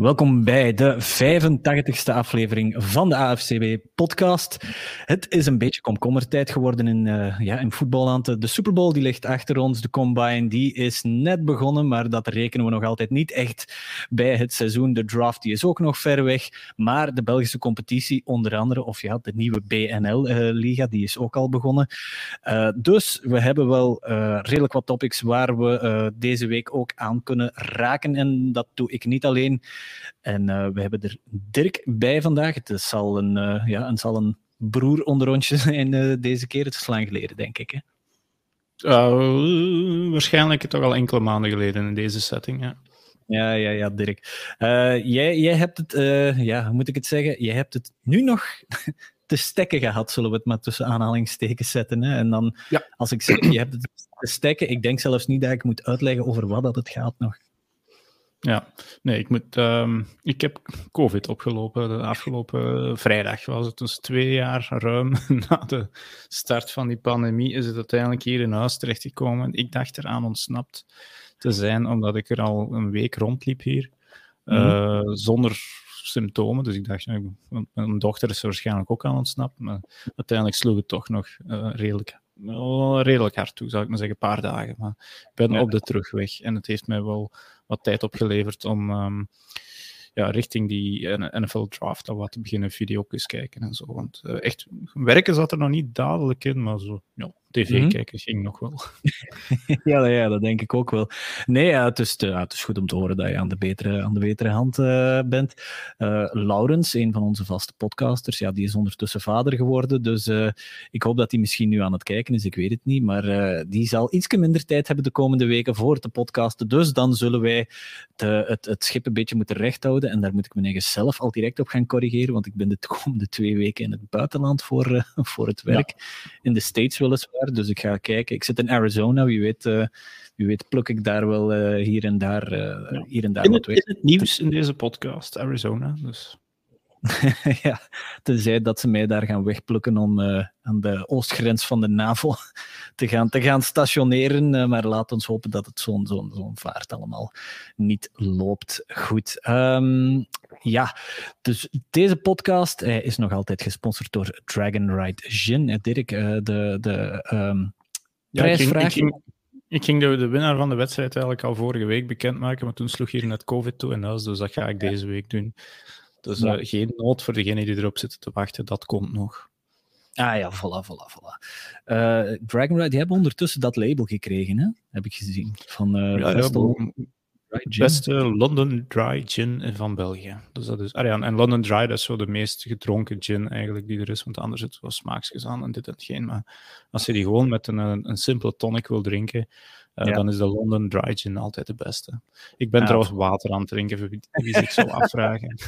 Welkom bij de 85ste aflevering van de AFCB-podcast. Het is een beetje komkommertijd geworden in, uh, ja, in voetballand. De Super Bowl die ligt achter ons, de Combine die is net begonnen, maar dat rekenen we nog altijd niet echt bij het seizoen. De draft die is ook nog ver weg, maar de Belgische competitie onder andere, of ja, de nieuwe BNL-liga, uh, die is ook al begonnen. Uh, dus we hebben wel redelijk wat topics waar we deze week ook aan kunnen raken en dat doe ik niet alleen. En uh, we hebben er Dirk bij vandaag. Het zal een, uh, ja, het zal een broer onder ons zijn uh, deze keer. Het is lang geleden, denk ik. Hè? waarschijnlijk toch al enkele maanden geleden in deze setting, ja. Ja, ja, ja, Dirk. jij, jij hebt het, ja, hoe moet ik het zeggen? Jij hebt het nu nog te stekken gehad, zullen we het maar tussen aanhalingstekens zetten. Hè? En dan, ja. als ik zeg, je hebt het te stekken, ik denk zelfs niet dat ik moet uitleggen over wat dat het gaat nog. Ja, nee, ik, moet, um, ik heb COVID opgelopen. De afgelopen vrijdag was het dus twee jaar ruim na de start van die pandemie. Is het uiteindelijk hier in huis terechtgekomen. Ik dacht eraan ontsnapt te zijn, omdat ik er al een week rondliep hier. Mm -hmm. uh, zonder symptomen. Dus ik dacht, ja, mijn dochter is er waarschijnlijk ook aan ontsnapt. Maar uiteindelijk sloeg het toch nog uh, redelijk, redelijk hard toe, zou ik maar zeggen. Een paar dagen. Maar ik ben ja. op de terugweg en het heeft mij wel wat tijd opgeleverd om um, ja, richting die NFL draft al wat te beginnen video's kijken en zo. Want uh, echt, werken zat er nog niet dadelijk in, maar zo, ja, tv mm -hmm. kijken ging nog wel. ja, ja, dat denk ik ook wel. Nee, ja, het, is, ja, het is goed om te horen dat je aan de betere, aan de betere hand uh, bent. Uh, Laurens, een van onze vaste podcasters, ja, die is ondertussen vader geworden. Dus uh, ik hoop dat hij misschien nu aan het kijken is, ik weet het niet. Maar die zal iets minder tijd hebben de komende weken voor te podcasten. Dus dan zullen wij de, het, het schip een beetje moeten recht houden. En daar moet ik me eigen zelf al direct op gaan corrigeren, want ik ben de komende twee weken in het buitenland voor, voor het werk. Ja. In de States weliswaar. Dus ik ga kijken. Ik zit in Arizona, wie weet, uh, wie weet pluk ik daar wel uh, hier en daar, uh, ja. hier en daar in wat het, in het nieuws in deze podcast, Arizona. Dus. ja, tenzij dat ze mij daar gaan wegplukken om uh, aan de oostgrens van de NAVO te gaan, te gaan stationeren. Uh, maar laat ons hopen dat het zo'n zo'n zo'n vaart allemaal niet loopt. Goed. Um, ja, dus deze podcast uh, is nog altijd gesponsord door Dragon Ride Gin. Dirk, de, de um, ja, prijsvraag... Ik ging, ik, ging, ik ging de, de, winnaar van de wedstrijd eigenlijk al vorige week bekendmaken, maar toen sloeg hier net COVID toe in huis, dus dat ga ik deze week doen. Dus ja. uh, geen nood voor degenen die erop zitten te wachten, dat komt nog. Ah ja, voilà, voilà, voilà. Uh, Dragon Ride, die hebben ondertussen dat label gekregen, hè? heb ik gezien. Van uh, ja, beste, ja, beste London Dry Gin van België. Dus dat is, ah ja, en London Dry, dat is zo de meest gedronken gin eigenlijk die er is, want anders zit het wel smaakjes aan en dit en geen. Maar als je die gewoon met een, een, een simpele tonic wil drinken, uh, ja. dan is de London Dry Gin altijd de beste. Ik ben ja. trouwens water aan het drinken, voor wie, wie zich zo afvragen.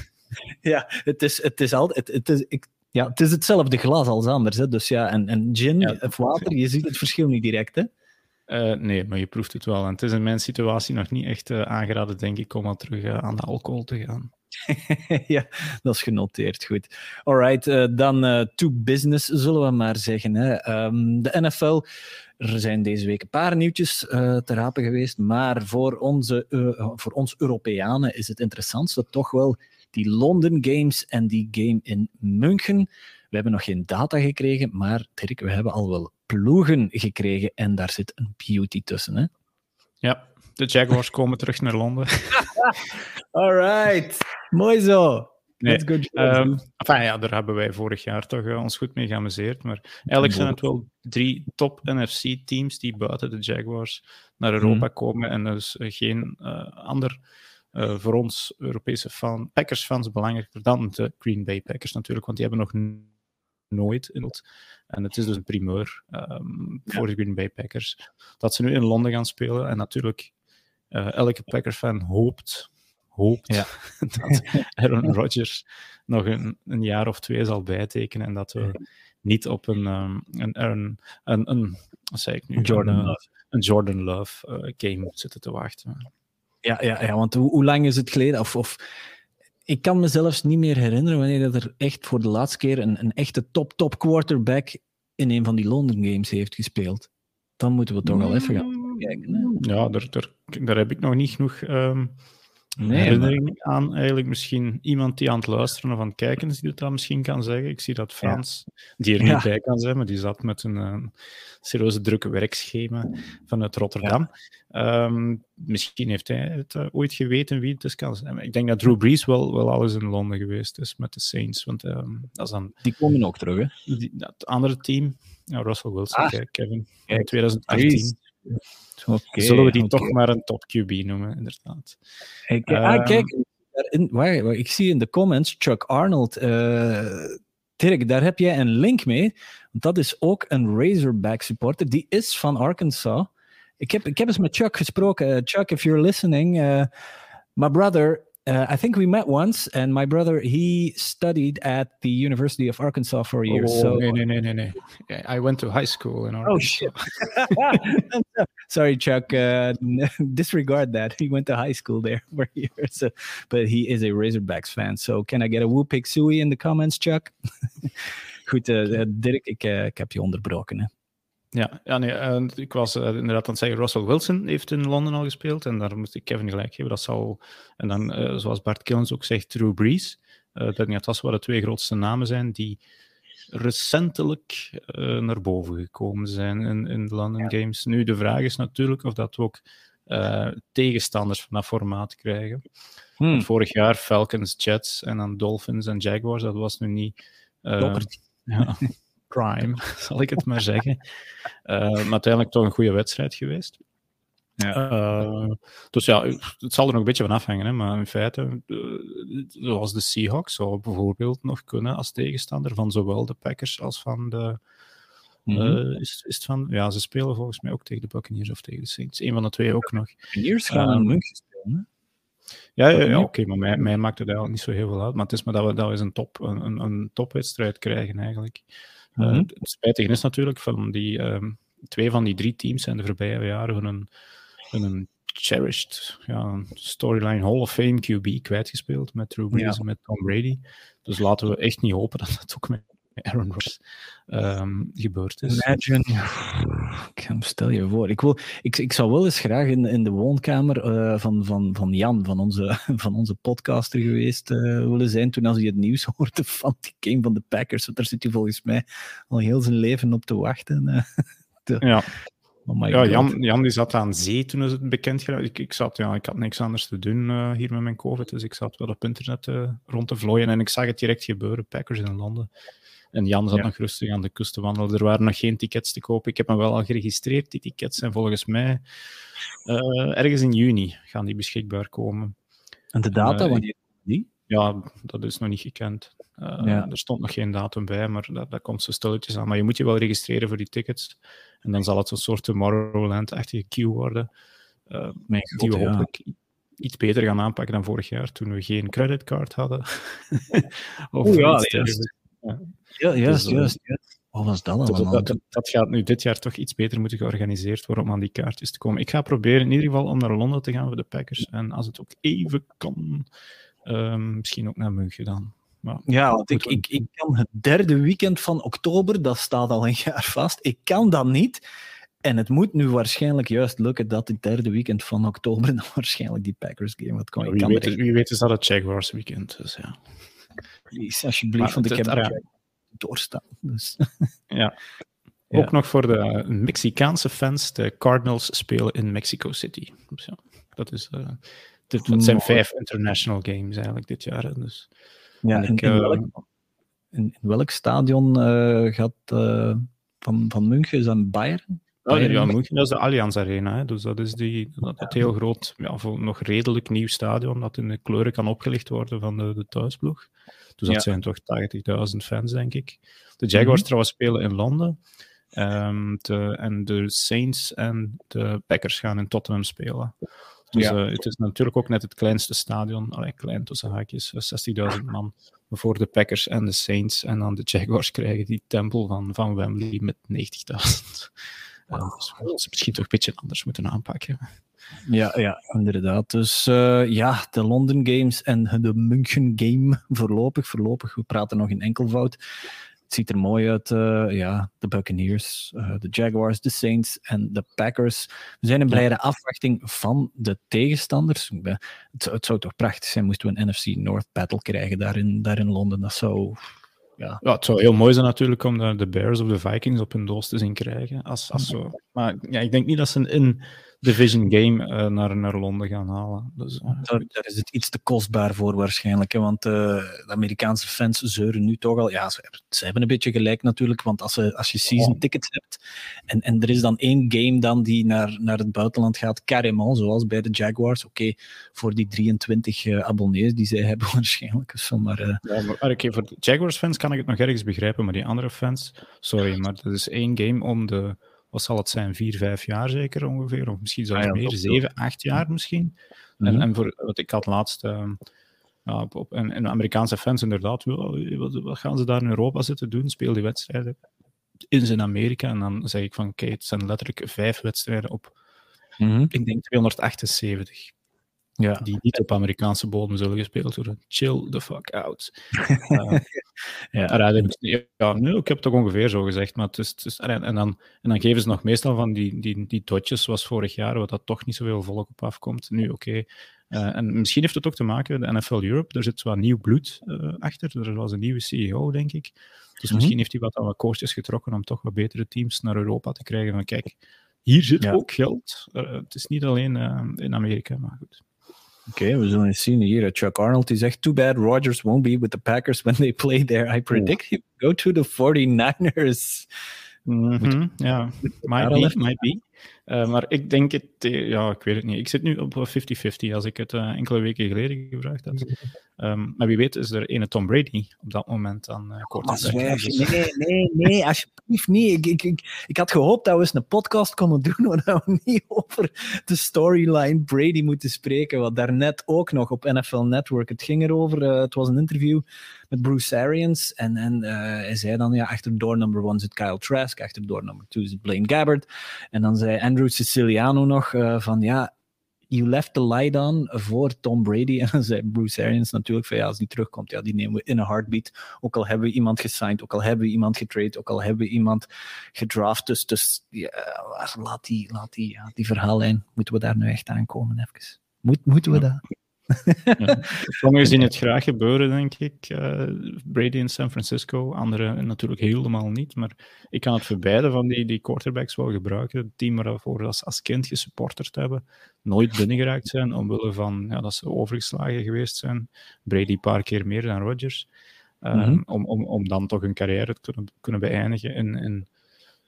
Ja, het is, het is altijd. Het, het is, ik, ja, het is hetzelfde glas als anders. Hè? Dus ja, en, en gin ja, of water, je ziet het verschil niet direct. Hè? Uh, nee, maar je proeft het wel. En het is in mijn situatie nog niet echt uh, aangeraden, denk ik, om al terug uh, aan de alcohol te gaan. ja, dat is genoteerd. Goed. Alright, dan to business, zullen we maar zeggen. Hè. Um, de NFL, er zijn deze week een paar nieuwtjes te rapen geweest, maar voor, onze, voor ons Europeanen is het interessantste toch wel die London Games en die game in München. We hebben nog geen data gekregen, maar Dirk, we hebben al wel ploegen gekregen en daar zit een beauty tussen. Hè? Ja, de Jaguars komen terug naar Londen. Alright, mooi zo. Nee, um, enfin, ja, daar hebben wij vorig jaar toch uh, ons goed mee geamuseerd. Maar eigenlijk zijn het wel drie top NFC-teams die buiten de Jaguars naar Europa mm. komen. En dus uh, geen uh, ander uh, voor ons Europese fan, Packers-fans belangrijker dan de Green Bay Packers natuurlijk, want die hebben nog nooit in het. En het is dus een primeur um, voor de Green Bay Packers dat ze nu in Londen gaan spelen. En natuurlijk, uh, elke Packers-fan hoopt, hoopt ja. dat Aaron Rodgers nog een, een, jaar of twee zal bijtekenen en dat we niet op een, um, een, een, een, een, wat zei ik nu? Jordan een, Love, een Jordan Love uh, game zitten te wachten. Ja, ja, ja want hoe, hoe, lang is het geleden? Of, of, ik kan me zelfs niet meer herinneren wanneer dat er echt voor de laatste keer een, een echte top-top quarterback in een van die London Games heeft gespeeld. Dan moeten we toch al even gaan kijken. Hè? Ja, daar, daar, daar heb ik nog niet genoeg um, nee, herinnering aan eigenlijk misschien iemand die aan het luisteren of aan het kijken is, die dat misschien kan zeggen. Ik zie dat Frans, die er niet bij kan zijn, maar die zat met een, eh, serieuze drukke werkschema vanuit Rotterdam. Ehm, misschien heeft hij het uh, ooit geweten wie het is kan zijn. ik denk dat Drew Brees wel, wel alles in Londen geweest is met de Saints. Want, um, dat is dan, die komen ook terug, hè? Die, dat andere team, ja, Russell Wilson, ah, Kevin, in 2018. Okay, Zullen we die toch maar een top QB noemen, inderdaad. Ik, ah, ehm, kijk, waar, ik zie in de comments Chuck Arnold. Uh, Dirk, daar heb jij een link mee. Want dat is ook een Razorback supporter. Die is van Arkansas. Ik heb, ik heb eens met Chuck gesproken. Uh, Chuck, if you're listening, uh, my brother Uh, I think we met once, and my brother he studied at the University of Arkansas for a year. Oh, so no, no, no, no. I went to high school in Arkansas. Oh shit! Sorry, Chuck. Uh, disregard that. He went to high school there for a year. So, but he is a Razorbacks fan. So, can I get a whoop pig suey in the comments, Chuck? Goed, uh, Dirk, ik, ik heb je onderbroken. Hè? Ja, ja nee, ik was uh, inderdaad aan het zeggen, Russell Wilson heeft in Londen al gespeeld en daar moest ik Kevin gelijk geven. Dat zou, en dan, uh, zoals Bart Killens ook zegt, Drew Brees. Uh, dat, dat wel de twee grootste namen zijn die recentelijk naar boven gekomen zijn in, in de London Games. Nu, de vraag is natuurlijk of dat we ook tegenstanders van dat formaat krijgen. Hmm. Vorig jaar Falcons, Jets en dan Dolphins en Jaguars, dat was nu niet... ja, prime, zal ik het maar zeggen. Uh, maar uiteindelijk toch een goede wedstrijd geweest. Ja. Uh, dus ja, het zal er nog een beetje van afhangen, hè, maar in feite, uh, zoals de Seahawks zou bijvoorbeeld nog kunnen als tegenstander van zowel de Packers als van de. Mm -hmm. is, is het van, ja, ze spelen volgens mij ook tegen de Buccaneers of tegen de Saints. Een van de twee ook nog. Buccaneers gaan een München spelen, Ja, ja, ja oké, maar mij, mij maakt het eigenlijk niet zo heel veel uit. Maar het is maar dat we, dat we eens een, top, een, een topwedstrijd krijgen eigenlijk. Mm -hmm. het spijtige is natuurlijk van die um, twee van die drie teams zijn de voorbije jaren hun, hun cherished ja, storyline Hall of Fame QB kwijtgespeeld met Drew Brees ja. en met Tom Brady. Dus laten we echt niet hopen dat dat ook met Aaron Rodgers um, gebeurd is. Imagine. Stel je voor. Ik, wil, ik, ik zou wel eens graag in, in de woonkamer uh, van, van, van Jan, van onze, van onze podcaster geweest uh, willen zijn toen als hij het nieuws hoorde van die game van de Packers. Want daar zit hij volgens mij al heel zijn leven op te wachten. Te, ja. Oh ja, Jan, Jan die zat aan zee toen het bekend geraakt. Ik, ik, zat, ja, ik had niks anders te doen uh, hier met mijn COVID, dus ik zat wel op internet uh, rond te vlooien en ik zag het direct gebeuren, Packers in Londen. En Jan zat nog rustig aan de kust te wandelen. Er waren nog geen tickets te kopen. Ik heb hem wel al geregistreerd. Die tickets zijn volgens mij uh, ergens in juni gaan die beschikbaar komen. En de data, uh, wanneer die? Ja, dat is nog niet gekend. Uh, ja. Er stond nog geen datum bij, maar dat, dat komt zo stilletjes aan. Maar je moet je wel registreren voor die tickets. En dan zal het een soort Tomorrowland-achtige queue worden. Uh, God, die we ja. hopelijk iets beter gaan aanpakken dan vorig jaar, toen we geen creditcard hadden. of oh, ja, ja. Ja, juist, dus, juist, juist. Wat was dat allemaal? Dat, dat, dat, gaat nu dit jaar toch iets beter moeten georganiseerd worden om aan die kaartjes te komen. Ik ga proberen in ieder geval om naar Londen te gaan voor de Packers. En als het ook even kan, um, misschien ook naar München dan. Maar, ja, want ik, ik, ik kan het derde weekend van oktober, dat staat al een jaar vast, ik kan dat niet. En het moet nu waarschijnlijk juist lukken dat het derde weekend van oktober dan waarschijnlijk die Packers game wat kan. Wie, weet, wie weet is dat het Jaguars weekend, dus ja. Please, alsjeblieft, want ik heb daar doorstaan. Dus. Ja. Ook nog voor de Mexicaanse fans, de Cardinals spelen in Mexico City. Ja, dat, is, uh, dit, dat zijn vijf international games eigenlijk dit jaar. Dus. Ja, ik, in, in, welk, in, in, welk, stadion uh, gaat uh, van, van München? Is dat Bayern? Oh, ja, München dat is de Allianz Arena. Hè. Dus dat is die, dat, dat heel groot, ja, nog redelijk nieuw stadion dat in de kleuren kan opgelicht worden van de, de thuisploeg. Dus dat zijn toch 80.000 fans, denk ik. De Jaguars mm -hmm. trouwens spelen in Londen. Um, de, en de Saints en de Packers gaan in Tottenham spelen. Dus ja. uh, het is natuurlijk ook net het kleinste stadion. Allee, klein tussen haakjes, 60.000 man. Voor de Packers en de Saints. En dan de Jaguars krijgen die tempel van, van Wembley met 90.000. Wow. Dus misschien toch een beetje anders moeten aanpakken. Ja, ja inderdaad. Dus uh, ja, de London Games en de München Game voorlopig. Voorlopig, we praten nog in enkelvoud. het ziet er mooi uit. Uh, ja, de Buccaneers, uh, de Jaguars, de Saints en de Packers. We zijn in blijde afwachting van de tegenstanders. Het, het, zou toch prachtig zijn moesten we een NFC North battle krijgen daar in, daar in Londen. Dat zou ja. ja, het zou heel mooi zijn natuurlijk om de, de Bears of de Vikings op hun doos te zien krijgen. Als, als zo. Maar ja, ik denk niet dat ze een in-division game uh, naar, naar Londen gaan halen. Dus, uh, daar, daar, is het iets te kostbaar voor waarschijnlijk. Hè, want uh, de Amerikaanse fans zeuren nu toch al. Ja, ze, ze, hebben een beetje gelijk natuurlijk. Want als, ze, als je season tickets hebt en, en er is dan één game dan die naar, naar het buitenland gaat, carrément, zoals bij de Jaguars. Oké, okay, voor die 23 abonnees die zij hebben waarschijnlijk. Zo, maar, ja, maar okay, voor de Jaguars fans kan ik het nog ergens begrijpen, maar die andere fans, sorry, maar dat is één game om de, wat zal het zijn, vier, vijf jaar zeker ongeveer, of misschien zelfs ah, ja, meer, zeven, acht jaar misschien. en, mhm. en voor wat ik had laatst. Uh, ja, op, en, en, Amerikaanse fans inderdaad, wat, wat, gaan ze daar in Europa zitten doen? Speel die wedstrijden in zijn Amerika. En dan zeg ik van, oké, het zijn letterlijk vijf wedstrijden op, mm ik denk 278 ja. die niet op Amerikaanse bodem zullen gespeeld worden. Chill the fuck out. uh, ja. ja, nu, ik heb het toch ongeveer zo gezegd, maar het is, het is en, dan, en dan geven ze nog meestal van die, die, die dotjes zoals vorig jaar, wat dat toch niet zoveel volk op afkomt. Nu, oké. Okay. Uh, en misschien heeft het ook te maken met de NFL Europe. Er zit wat nieuw bloed uh, achter. Er was een nieuwe CEO, denk ik. Dus mm misschien heeft hij wat aan wat coaches getrokken om toch wat betere teams naar Europa te krijgen. Van kijk, hier zit ja. ook geld. Uh, het is niet alleen in Amerika, maar goed. Oké, okay, we zullen eens zien hier. Chuck Arnold die zegt: Too bad Rodgers won't be with the Packers when they play there. I predict he go to the 49ers. Mm -hmm, ja, might be, might be. Uh, maar ik denk het, eh, ja, ik weet het niet. Ik zit nu op 50-50 als ik het uh, enkele weken geleden gevraagd had. Um, maar wie weet is er een Tom Brady op dat moment aan uh, quarterback. Dus... Nee, nee, nee, alsjeblieft niet. Ik, ik, ik, ik had gehoopt dat we eens een podcast konden doen waar we niet over de storyline Brady moeten spreken. Wat daarnet ook nog op NFL Network, het ging erover. Uh, het was een interview met Bruce Arians. En, en uh, hij zei dan, ja, achter door number one zit Kyle Trask, achter door number two zit Blaine Gabbard. En dan zei Andrew Siciliano nog uh, van, ja, you left the light on voor Tom Brady. En dan zei Bruce Arians natuurlijk van ja, als die terugkomt, ja, die nemen we in een heartbeat. Ook al hebben we iemand gesigned, ook al hebben we iemand getrade, ook al hebben we iemand gedraft. Dus, dus ja, laat die, laat die, ja, die verhaallijn, moeten we daar nu echt aankomen even? Moet, moeten we dat? Ja. Sommigen zien het graag gebeuren, denk ik. Uh, Brady in San Francisco, anderen natuurlijk helemaal niet. Maar ik kan het voor beide van die, die quarterbacks wel gebruiken. Het team waarvoor als, als kind gesupporterd hebben, nooit binnengeraakt zijn, omwille van ja, dat ze overgeslagen geweest zijn. Brady een paar keer meer dan Rodgers. Uh, mm -hmm. om, om, om dan toch een carrière te kunnen, kunnen beëindigen in, in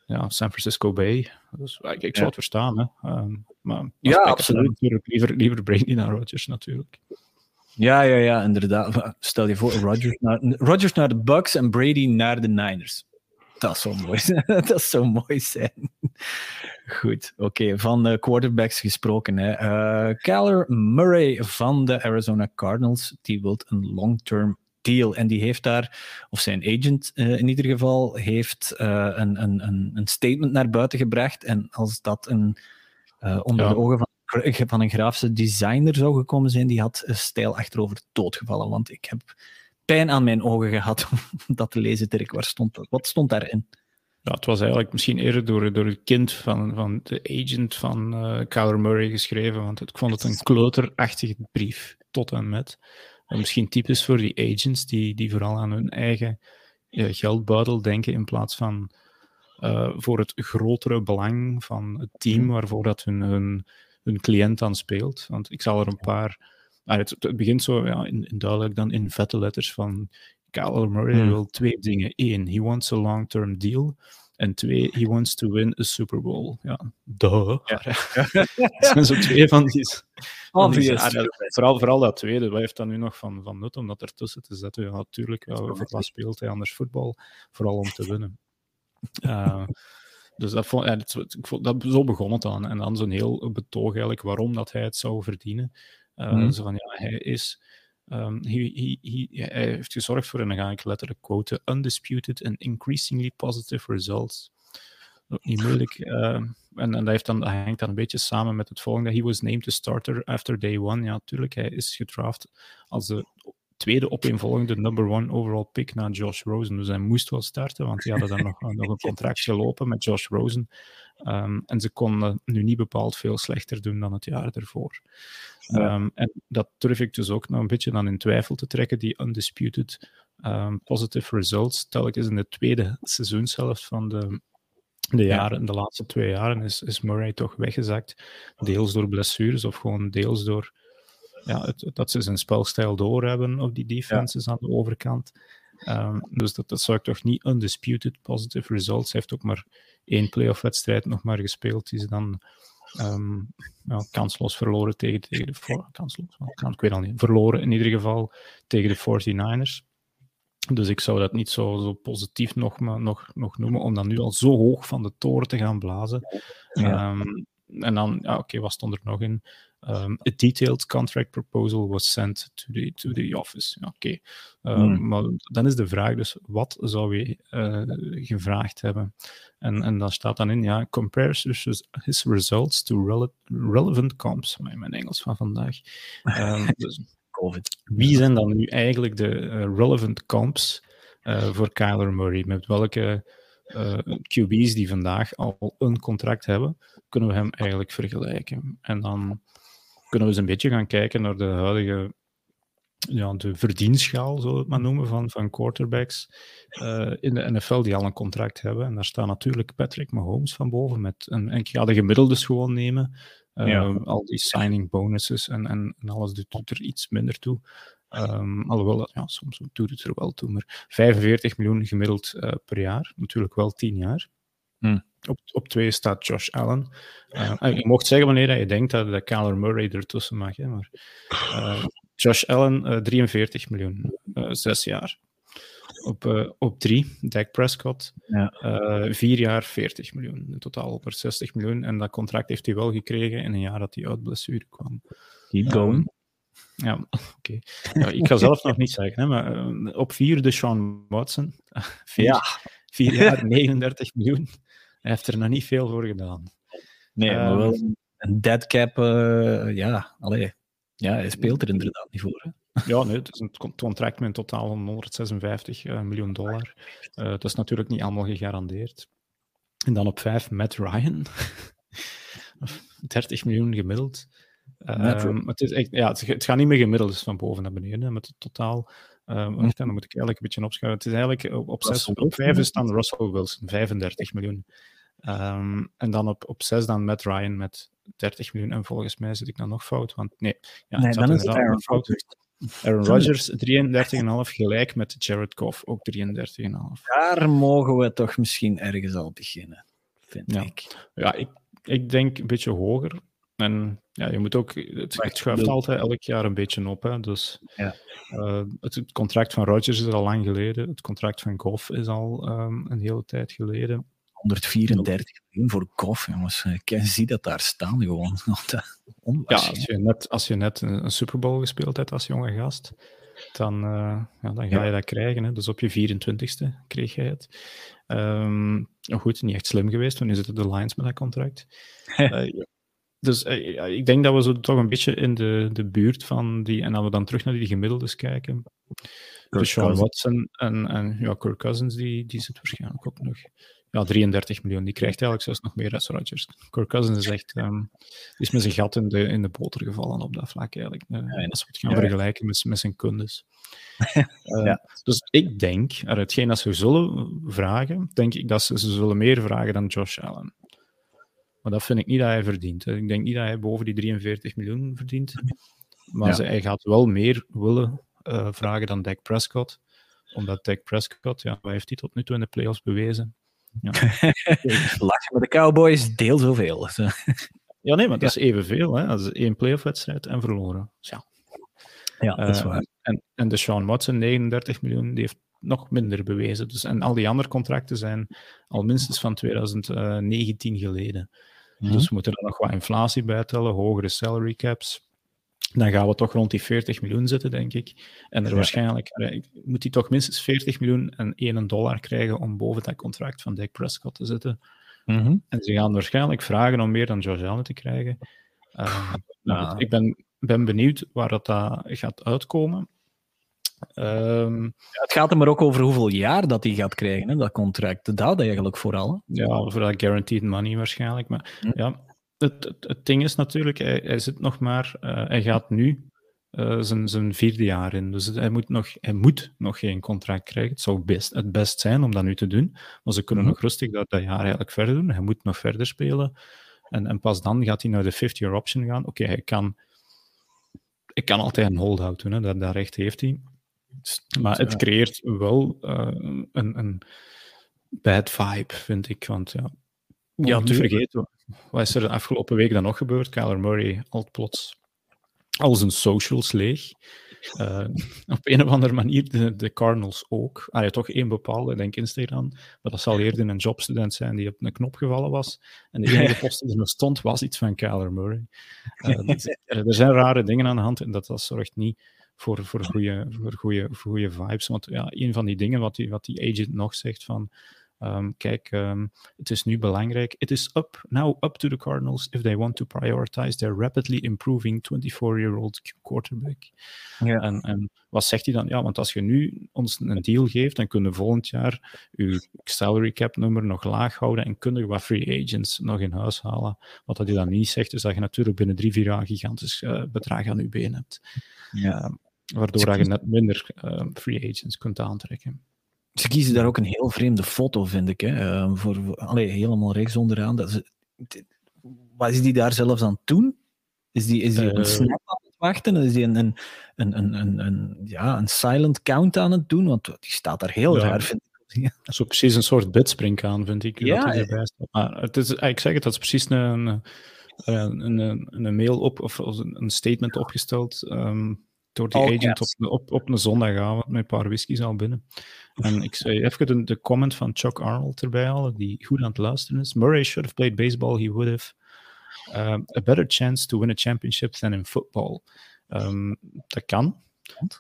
ja, San Francisco Bay. Dus, ik, ik zou het verstaan. Hè. Um, maar ja, absoluut. Natuurlijk liever, liever Brady dan Rodgers natuurlijk. Ja, ja, ja, inderdaad. Stel je voor, Rodgers naar, Rodgers naar de Bucks en Brady naar de Niners. Dat zou mooi zijn. dat zou mooi zijn. Goed, oké. Van de quarterbacks gesproken. Hè. Uh, Kyler Murray van de Arizona Cardinals, die wil een long-term deal. En die heeft daar, of zijn agent uh, in ieder geval, heeft uh, een, een, een statement naar buiten gebracht. En als dat een, uh, onder ja. de ogen van, van een grafische designer zou gekomen zijn, die had stijl achterover doodgevallen. Want ik heb pijn aan mijn ogen gehad om dat te lezen, Dirk. Waar stond dat? Wat stond daarin? Ja, het was eigenlijk misschien eerder door, door het kind van, van de agent van uh, Kyler Murray geschreven, want ik vond het een kloterachtige brief, tot en met. En misschien typisch voor die agents die, die vooral aan hun eigen uh, geldbuidel denken in plaats van uh, voor het grotere belang van het team mhm. waarvoor dat hun, hun, hun cliënt aan speelt. Want ik zal er een paar... Ah, het, het, begint zo ja, in, in duidelijk dan in vette letters van Kyler Murray hmm. wil twee dingen. Eén, he wants a long-term deal. En twee, he wants to win a Super Bowl. Ja, duh. Ja. dat zijn zo twee van die... Ah, vooral, vooral dat tweede, wat heeft dat nu nog van, van nut om dat ertussen te zetten? Ja, natuurlijk, ja, wat speelt hij anders voetbal? Vooral om te winnen. Uh, dus dat, vond, ja, dat, dat, zo begon het dan. En dan zo'n heel betoog eigenlijk waarom dat hij het zou verdienen. Uh, mm. Zo van, ja, hij is Um, he, he, he, hij heeft gezorgd voor, en dan ga ik letterlijk quoten, undisputed and increasingly positive results. Ook niet moeilijk. Uh, en, en dat, heeft dan, dat hangt dan een beetje samen met het volgende. He was named the starter after day one. Ja, natuurlijk, hij is gedraft als de tweede opeenvolgende number one overall pick na Josh Rosen. Dus hij moest wel starten, want die hadden dan nog, nog een contract gelopen met Josh Rosen. Ehm, en ze konden nu niet bepaald veel slechter doen dan het jaar ervoor. Ehm, en dat durf ik dus ook nog een beetje dan in twijfel te trekken, die undisputed um, positive results. Telkens in de tweede seizoenshelft van de, de jaren, de laatste twee jaren, is, is Murray toch weggezakt. Deels door blessures of gewoon deels door ja, het, dat ze zijn spelstijl doorhebben op die defenses aan de overkant. Um, dus dat, dat zou ik toch niet undisputed positive results. Hij heeft ook maar één playoff-wedstrijd nog maar gespeeld, die ze dan um, ja, kansloos verloren tegen, tegen de... Kansloos, ik weet al niet. Verloren in ieder geval tegen de 49ers. Dus ik zou dat niet zo, zo positief nog, nog, nog noemen, om dan nu al zo hoog van de toren te gaan blazen. Ja. Um, en dan, ja, oké, okay, wat stond er nog in? Um, a detailed contract proposal was sent to the, to the office. Oké. Okay. Um, mm. Maar dan is de vraag dus, wat zou je uh, gevraagd hebben? En, en dan staat dan in, ja, compares his results to rele relevant comps. Mijn Engels van vandaag. Um, dus, COVID. Wie zijn dan nu eigenlijk de uh, relevant comps uh, voor Kyler Murray? Met welke uh, QB's die vandaag al een contract hebben, kunnen we hem eigenlijk vergelijken? En dan kunnen we eens een beetje gaan kijken naar de huidige ja, de verdienschaal, zullen we het maar noemen, van, van quarterbacks uh, in de NFL die al een contract hebben. En daar staat natuurlijk Patrick Mahomes van boven. Met een, en ik ga de gemiddeldes gewoon nemen. Ja. Al die signing bonuses en, en, en alles doet er iets minder toe. Um, alhoewel, ja, soms doet het er wel toe. Maar 45 miljoen gemiddeld uh, per jaar. Natuurlijk wel 10 jaar. Hmm. Op, op twee staat Josh Allen. Uh, je mocht zeggen wanneer je denkt dat de Kyler Murray ertussen mag. Hè, maar, uh, Josh Allen, uh, 43 miljoen, zes jaar. Op, op drie, Dak Prescott, ja. vier jaar 40 miljoen. In totaal 160 miljoen. En dat contract heeft hij wel gekregen in een jaar dat hij uit blessure kwam. Keep going. Ja, oké. Okay. Ja, ik ga zelf nog niet zeggen, hè, maar op vier de Sean Watson. Vier, ja. vier jaar 39 miljoen. Hij heeft er nog niet veel voor gedaan. Nee, um, maar wel een dead cap, uh, ja, allee. Ja, hij speelt er inderdaad niet voor. Hè? Ja, nee, het is een contract met een totaal van 156 uh, miljoen dollar. Uh, dat is natuurlijk niet allemaal gegarandeerd. En dan op 5 Matt Ryan. 30 miljoen gemiddeld. Um, het, is echt, ja, het, het, gaat niet meer gemiddeld, dus van boven naar beneden. Met het totaal Um, wacht, dan moet ik eigenlijk een beetje opschuiven. Het is eigenlijk op, op, zes, op vijf is dan Russell Wilson, 35 miljoen. Um, en dan op, op zes dan Matt Ryan met 30 miljoen. En volgens mij zit ik dan nog fout. Want nee, ja, nee dan is het Aaron fout. Aaron Rodgers 33,5 gelijk met Jared Goff, ook 33,5. Daar mogen we toch misschien ergens al beginnen, vind ja. ik. Ja, ik, ik denk een beetje hoger. En ja, je moet ook, het, het schuift altijd elk jaar een beetje op. Hè. Dus, ja. uh, het, het, contract van Rodgers is al lang geleden. Het contract van Goff is al um, een hele tijd geleden. 134 miljoen voor Goff, jongens. Ik zie dat daar staan gewoon. ja, als je net, als je net een, een Super Bowl gespeeld hebt als jonge gast, dan, uh, ja, dan ga je dat krijgen. Hè. Dus op je 24ste kreeg jij het. Um, goed, niet echt slim geweest, want nu zitten de Lions met dat contract. uh, dus uh, ik denk dat we zo toch een beetje in de, de buurt van die, en als we dan terug naar die gemiddeldes kijken, dus Sean Watson en, en ja, Kirk Cousins, die, die zit waarschijnlijk ook nog ja, 33 miljoen. Die krijgt eigenlijk zelfs nog meer als Rodgers. Kirk Cousins is echt um, is met zijn gat in de, in de boter gevallen op dat vlak eigenlijk. Uh, ja, als we het gaan ja, vergelijken met, met zijn kundes. uh, ja. Dus ik denk, uit hetgeen dat ze zullen vragen, denk ik dat ze, ze zullen meer vragen dan Josh Allen. Maar dat vind ik niet dat hij verdient. Hè. Ik denk niet dat hij boven die 43 miljoen verdient. Maar ze, hij gaat wel meer willen uh, vragen dan Dak Prescott. Omdat Dak Prescott, ja, wat heeft hij tot nu toe in de playoffs bewezen? Ja. Lachen met de Cowboys, deel zoveel. ja, nee, maar dat is evenveel. Hè. Dat is één playoff-wedstrijd en verloren. Ja. ja, dat is waar. Uh, en, en de Sean Watson, 39 miljoen, die heeft nog minder bewezen. Dus, en al die andere contracten zijn al minstens van 2019 geleden. Mm -hmm. Dus we moeten er nog wat inflatie bij tellen, hogere salary caps. Dan gaan we toch rond die 40 miljoen zitten, denk ik. En er ja. waarschijnlijk moet hij toch minstens 40 miljoen en 1 dollar krijgen om boven dat contract van Dak Prescott te zitten. Mm -hmm. En ze gaan waarschijnlijk vragen om meer dan Josh Allen te krijgen. Uh, nou, ik ben, ben benieuwd waar dat uh, gaat uitkomen. Um, ja, het gaat er maar ook over hoeveel jaar dat hij gaat krijgen, hè, dat contract. Dat eigenlijk vooral. Ja, voor dat guaranteed money waarschijnlijk. Maar hm. ja, het, het, het, ding is natuurlijk, hij, hij zit nog maar, uh, hij gaat nu uh, zijn, zijn vierde jaar in. Dus hij moet, nog, hij moet nog geen contract krijgen. Het zou best, het best zijn om dat nu te doen. Maar ze kunnen hm. nog rustig dat, dat jaar eigenlijk verder doen. Hij moet nog verder spelen. En, en pas dan gaat hij naar de 50-year option gaan. Oké, hij kan ik kan altijd een hold-out doen, hè. Dat, dat recht heeft hij. Maar het creëert wel uh, een, een bad vibe, vind ik. Want ja, ja niet vergeten, wat is er de afgelopen week dan nog gebeurd? Kyler Murray al plots al zijn socials leeg. Uh, op een of andere manier de, de Cardinals ook. Ah, ja, toch één bepaalde, denk Instagram. Maar dat zal eerder een jobstudent zijn die op een knop gevallen was. En de enige post die er nog stond, was iets van Kyler Murray. Uh, er zijn rare dingen aan de hand en dat, dat zorgt niet voor, voor, goede, voor, goede, voor goede vibes. Want ja, een van die dingen wat die, wat die agent nog zegt van Um, kijk, um, het is nu belangrijk. It is up, now up to the Cardinals if they want to prioritize their rapidly improving 24-year-old quarterback. Ja. En, en, wat zegt hij dan? Ja, want als je nu ons een deal geeft, dan kunnen volgend jaar uw salary cap nummer nog laag houden en kunnen wat free agents nog in huis halen. Wat dat hij dan niet zegt, is dat je natuurlijk binnen drie, vier jaar een gigantisch uh, bedrag aan je been hebt. Ja. Uh, waardoor je net minder uh, free agents kunt aantrekken. Ze kiezen daar ook een heel vreemde foto, vind ik. Hè. Uh, voor, allee, helemaal rechts onderaan. Dat ze, wat is die daar zelfs aan het doen? Is die, is die een snap aan het wachten? Is die een, een, een, een, een, ja, een silent count aan het doen? Want die staat daar heel ja. raar, vind ik. Zo precies een soort bedspring aan, vind ik. Ja, dat erbij staat. Maar het is, ik zeg het, dat is precies een, een, een, een mail op, of een statement opgesteld. Um, door die oh, agent yes. op, op, op een zondagavond met een paar whiskies al binnen. En ik zei even de, de comment van Chuck Arnold erbij halen, die goed aan het luisteren is. Murray should have played baseball. He would have um, a better chance to win a championship than in football. Um, dat kan,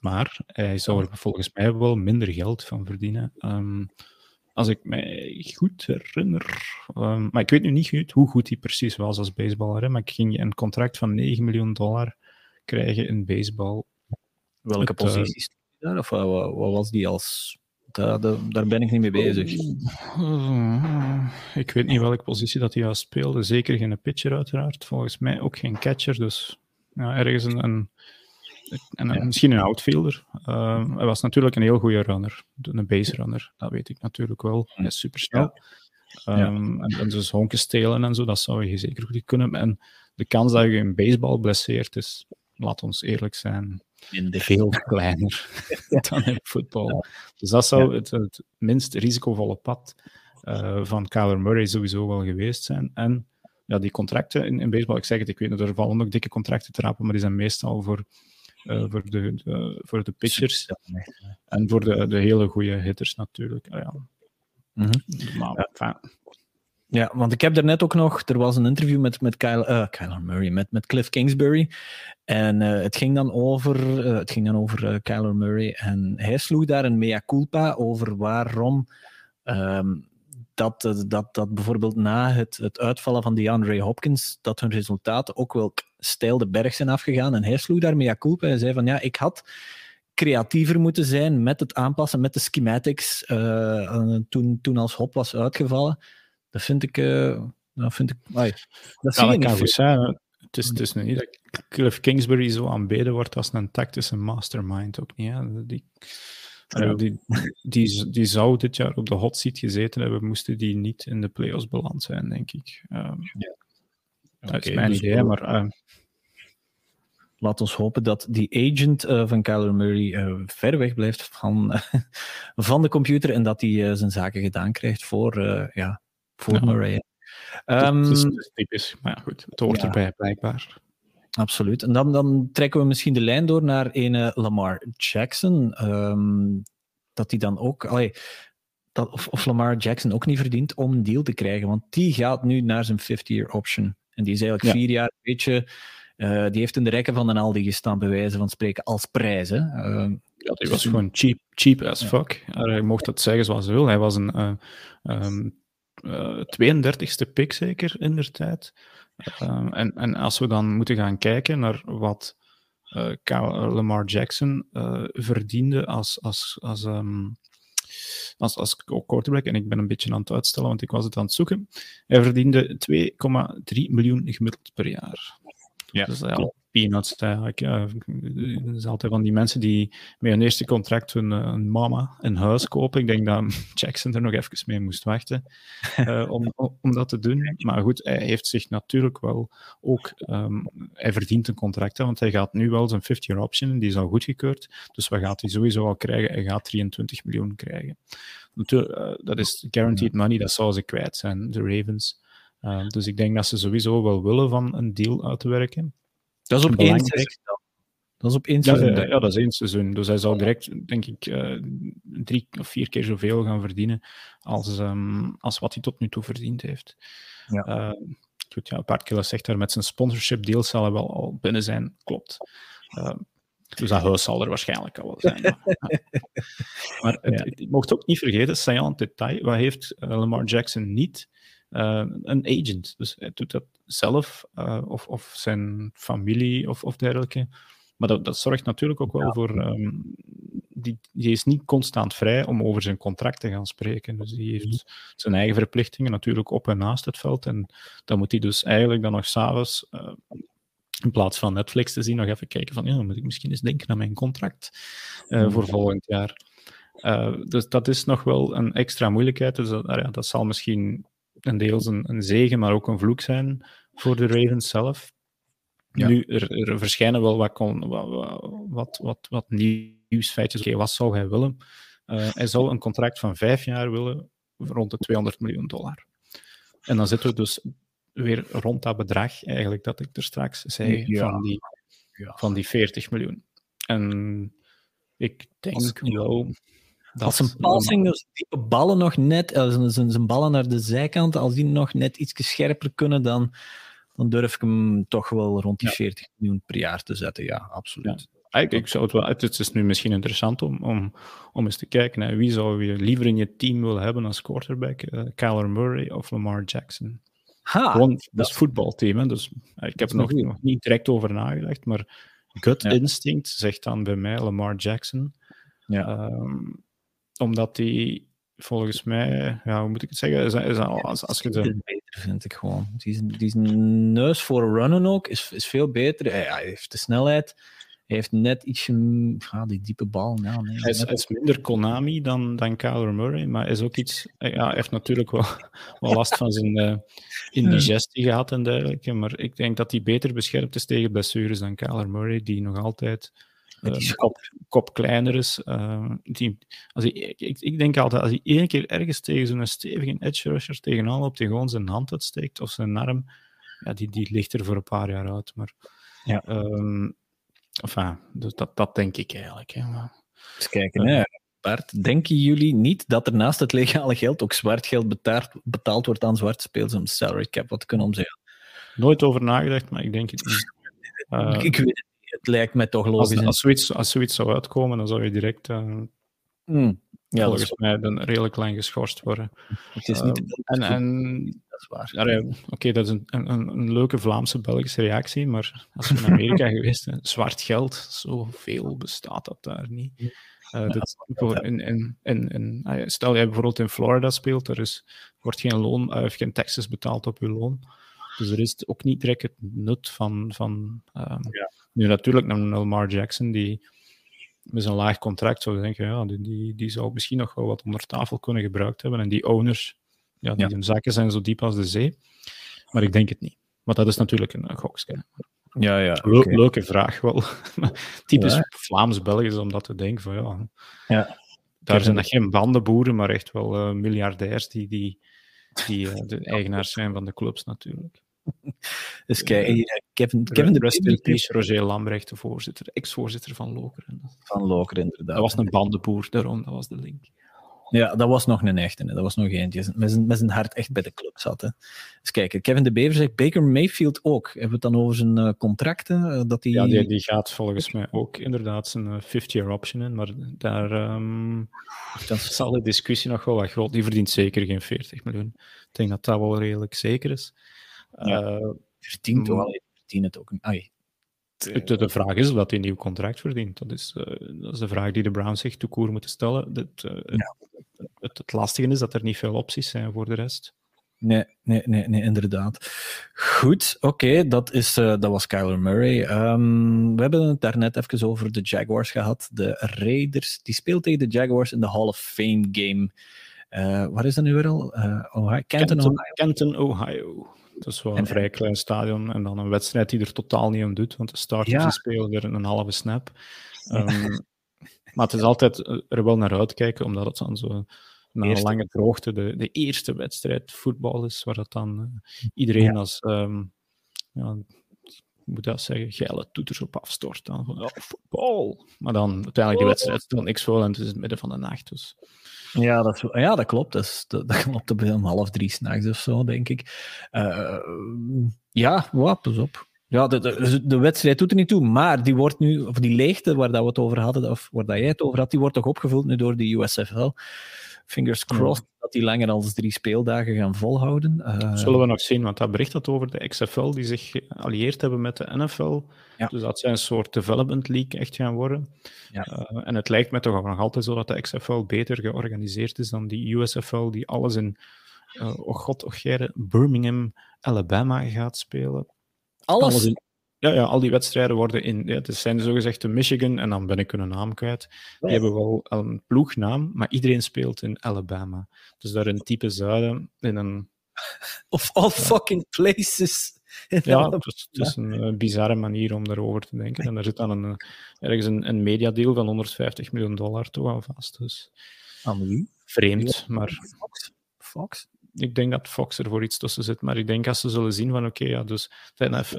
maar hij zou er volgens mij wel minder geld van verdienen. Um, als ik mij goed herinner. Um, maar ik weet nu niet goed hoe goed hij precies was als baseballer. Maar ik ging een contract van 9 miljoen dollar krijgen in baseball. Welke het, positie stond hij daar? Of wat, wat, was die als daar, daar ben ik niet mee bezig. Ik weet niet welke positie dat hij juist speelde. Zeker geen pitcher, uiteraard. Volgens mij ook geen catcher. Dus ja, ergens een, een, een misschien een outfielder. Uh, hij was natuurlijk een heel goede runner. Een base runner, dat weet ik natuurlijk wel. Hij is super snel. Ja. Um, en, en dus honken stelen en zo, dat zou je zeker goed kunnen. En de kans dat je een baseball blesseert is, laat ons eerlijk zijn, Minder. veel kleiner dan in voetbal. Dus dat zou het, het, minst risicovolle pad uh, van Kyler Murray sowieso wel geweest zijn. En ja, die contracten in, in baseball, ik zeg het, ik weet dat er vallen ook dikke contracten te rapen, maar die zijn meestal voor, uh, voor, de, de, voor de pitchers en voor de, de hele goede hitters natuurlijk. Uh, ja. Mm -hmm. Maar, ja. Ja, want ik heb net ook nog, er was een interview met, met Kyle, uh, Kyler Murray, met, met Cliff Kingsbury. En uh, het ging dan over, uh, het ging dan over Kyler Murray. En hij sloeg daar een mea culpa over waarom um, dat, dat, dat bijvoorbeeld na het, het uitvallen van DeAndre Hopkins, dat hun resultaten ook wel stijl de berg zijn afgegaan. En hij sloeg daar mea culpa en zei van ja, ik had creatiever moeten zijn met het aanpassen, met de schematics, toen, toen als Hop was uitgevallen. Dat vind ik. Uh, dat vind ik. Ai, dat zie je kan goed zijn. Het is, het is niet dat Cliff Kingsbury zo aanbeden wordt als een tactische mastermind ook niet. Hè. Die, ja. die, die, die zou dit jaar op de hot seat gezeten hebben, moesten die niet in de playoffs beland zijn, denk ik. Um, ja. Dat okay, is mijn dus idee, maar. Uh, Laat ons hopen dat die agent uh, van Kyler Murray uh, ver weg blijft van, van de computer en dat hij zijn zaken gedaan krijgt voor, ja, voor ja. Murray. Um, dat, is, ehm, typisch, maar ja, goed, het hoort ja. erbij blijkbaar. Absoluut. En dan, dan trekken we misschien de lijn door naar een Lamar Jackson. Um, dat hij dan ook. Allee, dat, of, of, Lamar Jackson ook niet verdient om een deal te krijgen. Want die gaat nu naar zijn 50-year option. En die is eigenlijk ja. vier jaar een beetje. Uh, die heeft in de rekken van een Aldi gestaan, bij wijze van spreken, als prijs. Hè. Uh, ja, die was gewoon cheap, cheap as fuck. Hij mocht dat zeggen zoals hij wil. Hij was een uh, um, uh, 32e pick zeker in der tijd. Uh, en, en als we dan moeten gaan kijken naar wat Lamar Jackson verdiende als, als, als, ehm, als, als quarterback. En ik ben een beetje aan het uitstellen, want ik was het aan het zoeken. Hij verdiende 2,3 miljoen gemiddeld per jaar. Ja, dus ja, peanuts eigenlijk. Ja, er is altijd van die mensen die met hun eerste contract hun, eh, een mama een huis kopen. Ik denk dat Jackson er nog even mee moest wachten uh, om, om dat te doen. Maar goed, hij heeft zich natuurlijk wel ook... Um, hij verdient een contract, hè, want hij gaat nu wel zijn 50-year option, die is al goedgekeurd. Dus wat gaat hij sowieso al krijgen? Hij gaat 23 miljoen krijgen. Natuurlijk, dat is guaranteed money, dat zou ze kwijt zijn, de Ravens. Uh, dus ik denk dat ze sowieso wel willen van een deal uitwerken. Dat is op één seizoen. Dat is op één seizoen. Ja, ja, dat is één seizoen. Dus hij zal direct, denk ik, uh, drie of vier keer zoveel gaan verdienen als, um, als wat hij tot nu toe verdiend heeft. Ja. Uh, goed, ja, Bart zegt daar met zijn sponsorship deals zal hij wel al binnen zijn. Klopt. Uh, dus dat huis zal er waarschijnlijk al wel zijn. maar het, ja. mocht ook niet vergeten, saillant detail, wat heeft Lamar Jackson niet? Uh, een agent. Dus hij doet dat zelf uh, of, of zijn familie of, of dergelijke. Maar dat, dat zorgt natuurlijk ook wel ja. voor. Um, die, die is niet constant vrij om over zijn contract te gaan spreken. Dus die heeft mm. zijn eigen verplichtingen natuurlijk op en naast het veld. En dan moet hij dus eigenlijk dan nog s'avonds. Uh, in plaats van Netflix te zien, nog even kijken van ja, dan moet ik misschien eens denken aan mijn contract uh, voor volgend jaar. Uh, dus dat is nog wel een extra moeilijkheid. Dus dat, ja, dat zal misschien een deels een, een zegen, maar ook een vloek zijn voor de Ravens zelf. Ja. Nu, er, er, verschijnen wel wat, wat, wat, wat, wat nieuwsfeitjes. Oké, wat zou hij willen? Uh, hij zou een contract van vijf jaar willen, rond de 200 miljoen dollar. En dan zitten we dus weer rond dat bedrag, eigenlijk, dat ik er straks zei, ja. van, die, ja. van die 40 miljoen. En ik denk wel als zijn passing, dus diepe ballen nog net, uh, zijn, zijn ballen naar de zijkant, als die nog net iets scherper kunnen, dan, dan durf ik hem toch wel rond die ja. 40 miljoen per jaar te zetten. Ja, absoluut. Ja. Ik, ik zou het wel, het is nu misschien interessant om, om, om eens te kijken naar wie zou je liever in je team willen hebben als quarterback, uh, Kyler Murray of Lamar Jackson. Ha, Gewoon, dat is voetbalteam, hè? dus ik heb er nog, nog, niet direct over nagedacht, maar gut ja. instinct zegt dan bij mij Lamar Jackson. Ja. Um, omdat die volgens mij, ja, hoe moet ik het zeggen? Is, is, als, als je de... beter, vind ik gewoon. Die, die neus voor runnen ook is, is veel beter. Hij, hij heeft de snelheid. Hij heeft net ietsje, ah, die diepe bal. Ja, nee, hij, is, hij, is, minder Konami dan, dan Kyler Murray, maar is ook iets. Ja, hij heeft natuurlijk wel, wel last van zijn uh, indigestie gehad en dergelijke. Maar ik denk dat hij beter beschermd is tegen blessures dan Kyler Murray, die nog altijd uh, kop, kop, kleiner is. Uh, die, als hij, ik, ik, denk altijd, als hij één keer ergens tegen zo'n stevige edge rusher tegenaan loopt, die gewoon zijn hand uitsteekt of zijn arm, ja, die, die ligt er voor een paar jaar uit. Maar, ja. Um, enfin, dus dat, dat denk ik eigenlijk. Hè, maar, Eens kijken, hè. Bart, denken jullie niet dat er naast het legale geld ook zwart geld betaald, betaald wordt aan zwarte spelers om salary cap wat te kunnen omzetten? Nooit over nagedacht, maar ik denk het niet. Uh, ik weet het het lijkt mij toch logisch. Als, als, zoiets, als zoiets zou uitkomen, dan zou je direct uh, mm. ja, volgens mij een redelijk klein geschorst worden. Het is niet uh, en, en, dat is waar. Ja, Oké, okay, dat is een, een, een, leuke Vlaamse-Belgische reactie, maar als we in Amerika geweest zijn, zwart geld, zoveel bestaat dat daar niet. Uh, dat, in, in, in, in, stel jij bijvoorbeeld in Florida speelt, er is, wordt geen loon, uh, geen taxes betaald op je loon. Dus er is ook niet direct het nut van, van um, ja. Nu natuurlijk naar Lamar Jackson, die met zijn laag contract zou denken, ja, die, die, die zou misschien nog wel wat onder tafel kunnen gebruikt hebben. En die owners, ja, die ja. zaken zijn zo diep als de zee. Maar ik denk het niet. Maar dat is natuurlijk een, een gokske. Ja, ja. Okay. Leuke vraag wel. Typisch ja. Vlaams-Belgisch om dat te denken. Van, ja, ja. Daar zijn dat geen bandenboeren, maar echt wel uh, miljardairs die, die, die uh, de eigenaars zijn van de clubs natuurlijk. Dus kijk, hier, Kevin, Kevin de Rest in peace, Roger Lambrecht, de voorzitter, ex-voorzitter van Lokeren. Van Lokeren, inderdaad. Dat was een bandenboer, daarom, dat was de link. Ja, dat was nog een echte. Dat was nog eentje. Met zijn, met zijn hart echt bij de club zat. Hè. Dus kijk, Kevin de Bever zegt Baker Mayfield ook. Hebben we het dan over zijn uh, contracten? Uh, dat die... Ja, die, die, gaat volgens mij ook inderdaad zijn uh, 50-year option in. Maar daar um, dan zal de discussie nog wel wat groot. Die verdient zeker geen 40 miljoen. Ik denk dat dat wel redelijk zeker is. Ja. verdient toch wel verdient het ook. De, de, vraag is dat hij een nieuw contract verdient. Dat is, dat is de vraag die de Browns zich toekoer moeten stellen. Het, ja. het, het, lastige is dat er niet veel opties zijn voor de rest. Nee, nee, nee, nee inderdaad. Goed, oké, dat dat, uh, dat was Kyler Murray. Um, we hebben het daarnet even over de Jaguars gehad. De Raiders, die speelt tegen de Jaguars in de Hall of Fame game. Waar is dat nu weer al? Ohio, Canton, Ohio. Canton, Ohio. Dat is wel een vrij klein stadion. En dan een wedstrijd die er totaal niet om doet, want de starters ja. spelen er een halve snap. Um, maar het is altijd er wel naar uitkijken, omdat het dan zo na een lange droogte de, de eerste wedstrijd voetbal is, waar dat dan uh, iedereen als, um, ja, moet dat zeggen, geile toeters op afstort. Dan van, oh, voetbal. Maar dan uiteindelijk die wedstrijd stelt niks voor en het is het midden van de nacht. Dus. Ja, dat, ja, dat klopt. Dat, is, dat, dat klopt om half drie s'nachts of zo, denk ik. Uh, ja, wow, pas op. Ja, de, de, de, wedstrijd doet er niet toe, maar die wordt nu, of die leegte waar dat we het over hadden, of waar dat jij het over had, die wordt toch opgevuld nu door de USFL. Fingers crossed dat die langer dan drie speeldagen gaan volhouden. Uh, Zullen we nog zien, want dat bericht had over de XFL die zich geallieerd hebben met de NFL. Ja. Dus dat zij een soort development league echt gaan worden. Ja. Uh, en het lijkt me toch nog altijd zo dat de XFL beter georganiseerd is dan die USFL die alles in, uh, oh god, och Birmingham, Alabama gaat spelen. Alles? alles in, ja, ja, al die wedstrijden worden in. Ja, het zijn zogezegd de Michigan, en dan ben ik hun naam kwijt. Die hebben wel een ploegnaam, maar iedereen speelt in Alabama. Dus daar een type zuiden, in een. Of all fucking places. Ja, het is, het is, een uh, bizarre manier om daarover te denken. En daar zit dan een, uh, ergens een, een mediadeal van 150 miljoen dollar toe aan vast. Dus. Aan wie? Vreemd, maar. Fox? Fox? Ik denk dat Fox er voor iets tussen zit. Maar ik denk als ze zullen zien van oké, ja, dus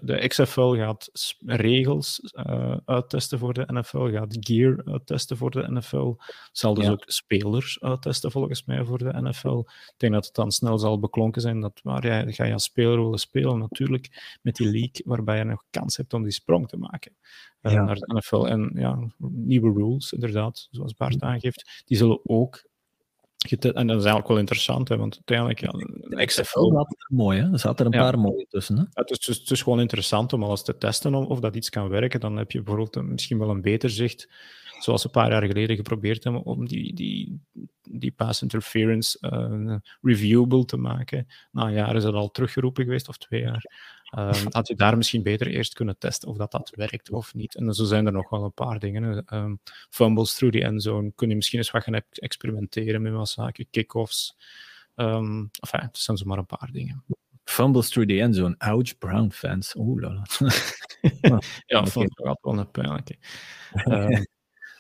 de XFL gaat regels uh, uittesten voor de NFL, gaat gear uittesten voor de NFL, zal dus ook spelers uittesten volgens mij voor de NFL. Ik denk dat het dan snel zal beklonken zijn dat waar jij, ga je als speler willen spelen, natuurlijk met die league, waarbij je nog kans hebt om die sprong te maken. Uh, naar de NFL. En ja, nieuwe rules, inderdaad, zoals Bart aangeeft, die zullen ook en dat is eigenlijk wel interessant, hè, want uiteindelijk... Ja, XFL er mooi, hè? Er zaten er een paar mooie tussen. Hè? het, is, het, is, gewoon interessant om alles te testen of, of dat iets kan werken. Dan heb je bijvoorbeeld misschien wel een beter zicht, zoals we een paar jaar geleden geprobeerd hebben, om die, die, die pass interference uh, reviewable te maken. Na een jaar is dat al teruggeroepen geweest, of twee jaar. Um, had je daar misschien beter eerst kunnen testen of dat, dat werkt of niet. En zo zijn er nog wel een paar dingen. Um, fumbles through the endzone. Kun je misschien eens wat gaan experimenteren met wat zaken. Kickoffs. Um, enfin, het zijn zomaar een paar dingen. Fumbles through the endzone. Ouch, Brown fans. Oeh, lala. ja, vond ik wel een pijnlijke.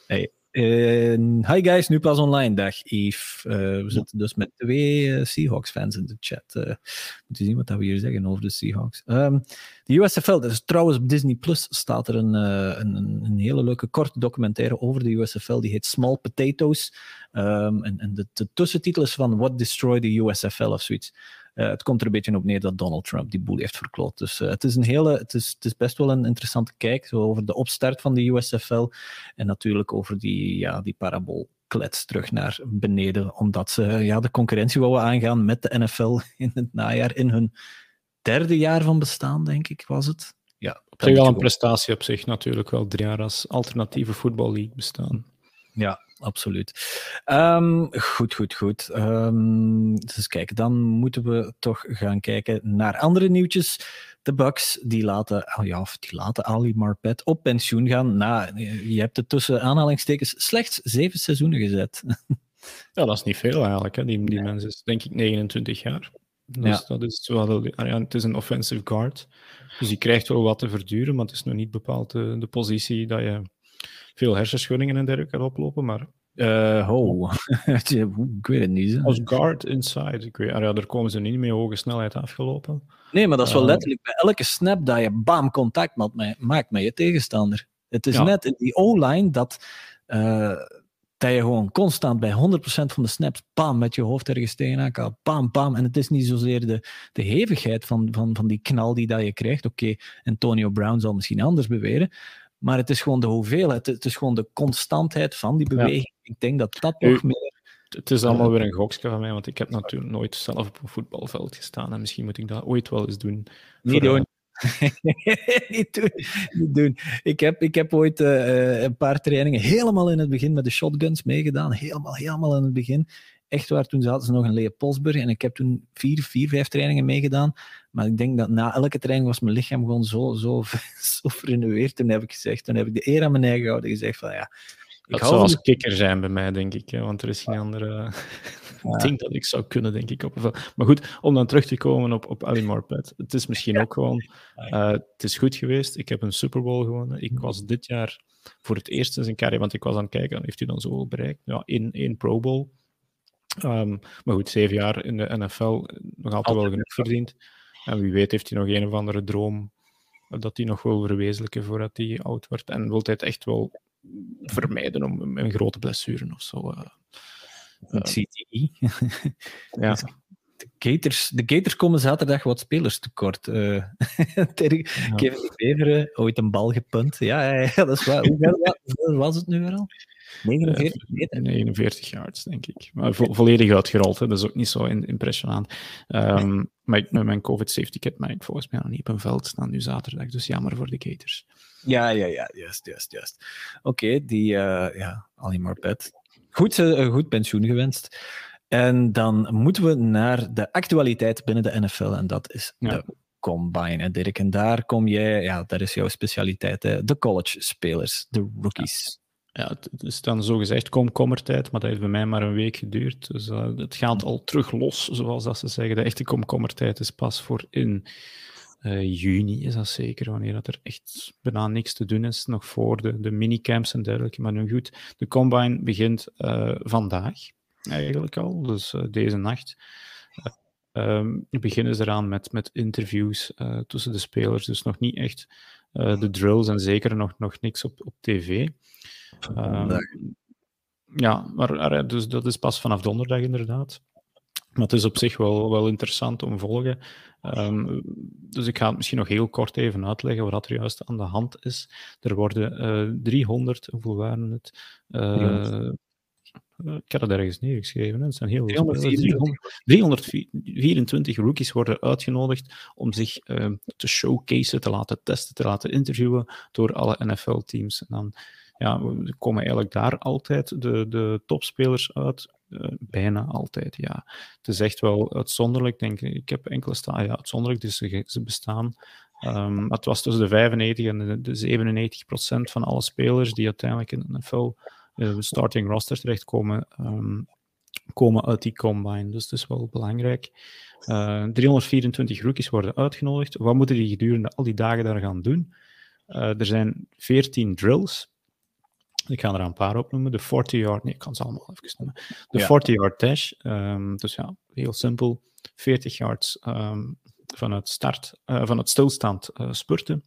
Hey, hi guys, nu pas online. Dag Yves. Uh, we zitten dus met twee uh, Seahawks-fans in de chat. Uh, moet je zien wat we hier zeggen over de Seahawks. Um, de USFL, is trouwens op Disney Plus staat er een, een, een, hele leuke korte documentaire over de USFL. Die heet Small Potatoes. Um, en, en de, de, tussentitel is van What Destroyed the USFL of zoiets. Uh, het komt er een beetje op neer dat Donald Trump die boel heeft verkloot. Dus uh, het, is een hele, het, is, het is best wel een interessante kijk zo over de opstart van de USFL en natuurlijk over die, ja, die paraboolklets terug naar beneden, omdat ze ja, de concurrentie wouden aangaan met de NFL in het najaar, in hun derde jaar van bestaan, denk ik, was het. Ja, op zich wel een prestatie op zich natuurlijk, wel drie jaar als alternatieve voetballeague bestaan. Ja, absoluut. Um, goed, goed, goed. Um, dus kijk, dan moeten we toch gaan kijken naar andere nieuwtjes. De Bucks die laten, oh ja, of die laten Ali Marpet op pensioen gaan. Na, je hebt het tussen aanhalingstekens slechts zeven seizoenen gezet. Ja, dat is niet veel eigenlijk. Hè. Die, die nee. mens is denk ik 29 jaar. Dus ja. dat is wel, het is een offensive guard. Dus die krijgt wel wat te verduren, maar het is nog niet bepaald de, de positie dat je veel hersenschuddingen en dergelijke oplopen, maar... Uh, oh, ik weet het niet. Als guard inside, ik weet, ah ja, daar komen ze niet met hoge snelheid afgelopen. Nee, maar dat is wel uh, letterlijk bij elke snap dat je bam contact maakt met je tegenstander. Het is ja. net in die O-line dat, uh, dat je gewoon constant bij 100% van de snaps bam met je hoofd ergens tegenaan kan. Bam, bam. En het is niet zozeer de, de hevigheid van, van, van die knal die dat je krijgt. Oké, okay, Antonio Brown zal misschien anders beweren. Maar het is gewoon de hoeveelheid, het is gewoon de constantheid van die beweging. Ja. Ik denk dat dat nog meer. Het is allemaal weer een gokske van mij, want ik heb natuurlijk nooit zelf op een voetbalveld gestaan. En misschien moet ik dat ooit wel eens doen. Niet doen. niet, doen, niet doen. Ik heb, ik heb ooit uh, een paar trainingen helemaal in het begin met de shotguns meegedaan. Helemaal, helemaal in het begin. Echt waar, toen zaten ze nog in Leopoldsburg en ik heb toen vier, vier, vijf trainingen meegedaan. Maar ik denk dat na elke training was mijn lichaam gewoon zo, zo, zo. Toen heb ik gezegd, toen heb ik de eer aan mijn eigen gehouden gezegd van ja, dat zou als kikker zijn bij mij, denk ik. Hè, want er is geen andere ja. ding dat ik zou kunnen, denk ik. Op maar goed, om dan terug te komen op, op Ali. Het is misschien ook gewoon... Uh, het is goed geweest. Ik heb een Super Bowl gewonnen. Ik was dit jaar voor het eerst in zijn carrière... Want ik was aan het kijken, heeft hij dan zoveel bereikt? Ja, één, één Pro Bowl. Um, maar goed, zeven jaar in de NFL. Nog altijd wel genoeg verdiend. En wie weet heeft hij nog een of andere droom dat hij nog wil verwezenlijken voordat hij oud wordt. En wil hij het echt wel vermijden om een grote blessure of zo. Uh, uh, CTI. ja. De Gators, de Gators komen zaterdag wat spelers tekort. Uh, Kevin Beveren, ooit een bal gepunt. Ja, ja, ja dat is waar. Hoe was het nu weer al? 49 meter? 49 yards, denk ik. Maar vo volledig uitgerold, hè. dat is ook niet zo in, impressionant. Um, maar ik, met mijn COVID safety kit mag ik volgens mij nog niet op een veld staan nu zaterdag, dus jammer voor de Gators. Ja, ja, ja, juist, juist, juist. Oké, die, uh, ja, Ali Marpet. Goed, uh, goed pensioen gewenst. En dan moeten we naar de actualiteit binnen de NFL, en dat is de combine, hè, Dirk. En daar kom jij, ja, dat is jouw specialiteit, hè? de college-spelers, de rookies. Ja, het is dan zogezegd komkommertijd, maar dat heeft bij mij maar een week geduurd. Dus uh, het gaat al terug los, zoals dat ze zeggen. De echte komkommertijd is pas voor in uh, juni, is dat zeker, wanneer dat er echt bijna niks te doen is, nog voor de, de minicamps en dergelijke. Maar nu goed, de combine begint uh, vandaag, eigenlijk al, dus deze nacht. Um, beginnen ze eraan met, met interviews tussen de spelers, dus nog niet echt de drills en zeker nog, nog niks op, op tv. Um, ja, maar dus dat is pas vanaf donderdag inderdaad. Maar het is op zich wel, wel interessant om te volgen. Um, dus ik ga het misschien nog heel kort even uitleggen wat er juist aan de hand is. Er worden uh, eh, 300, hoeveel waren het? Uh, ik had het ergens neergeschreven. Het zijn heel 324. 324 rookies worden uitgenodigd om zich uh, te showcase, te laten testen, te laten interviewen door alle NFL-teams. En dan ja, we komen eigenlijk daar altijd de, de topspelers uit. Uh, bijna altijd, ja. Het is echt wel uitzonderlijk, denk ik. Ik heb enkele staan, ja, uitzonderlijk, dus ze, ze bestaan. Um, het was tussen de 95 en de, de 97 procent van alle spelers die uiteindelijk in de NFL starting roster terechtkomen, um, komen uit die combine. Dus dat is wel belangrijk. Uh, eh, 324 rookies worden uitgenodigd. Wat moeten die gedurende al die dagen daar gaan doen? Uh, er zijn 14 drills. Ik ga er een paar opnoemen. De 40-yard, nee, ik kan ze allemaal even noemen. De 40-yard dash, um, dus ja, heel simpel. 40 yards um, van, het start, uh, van het stilstand spurten.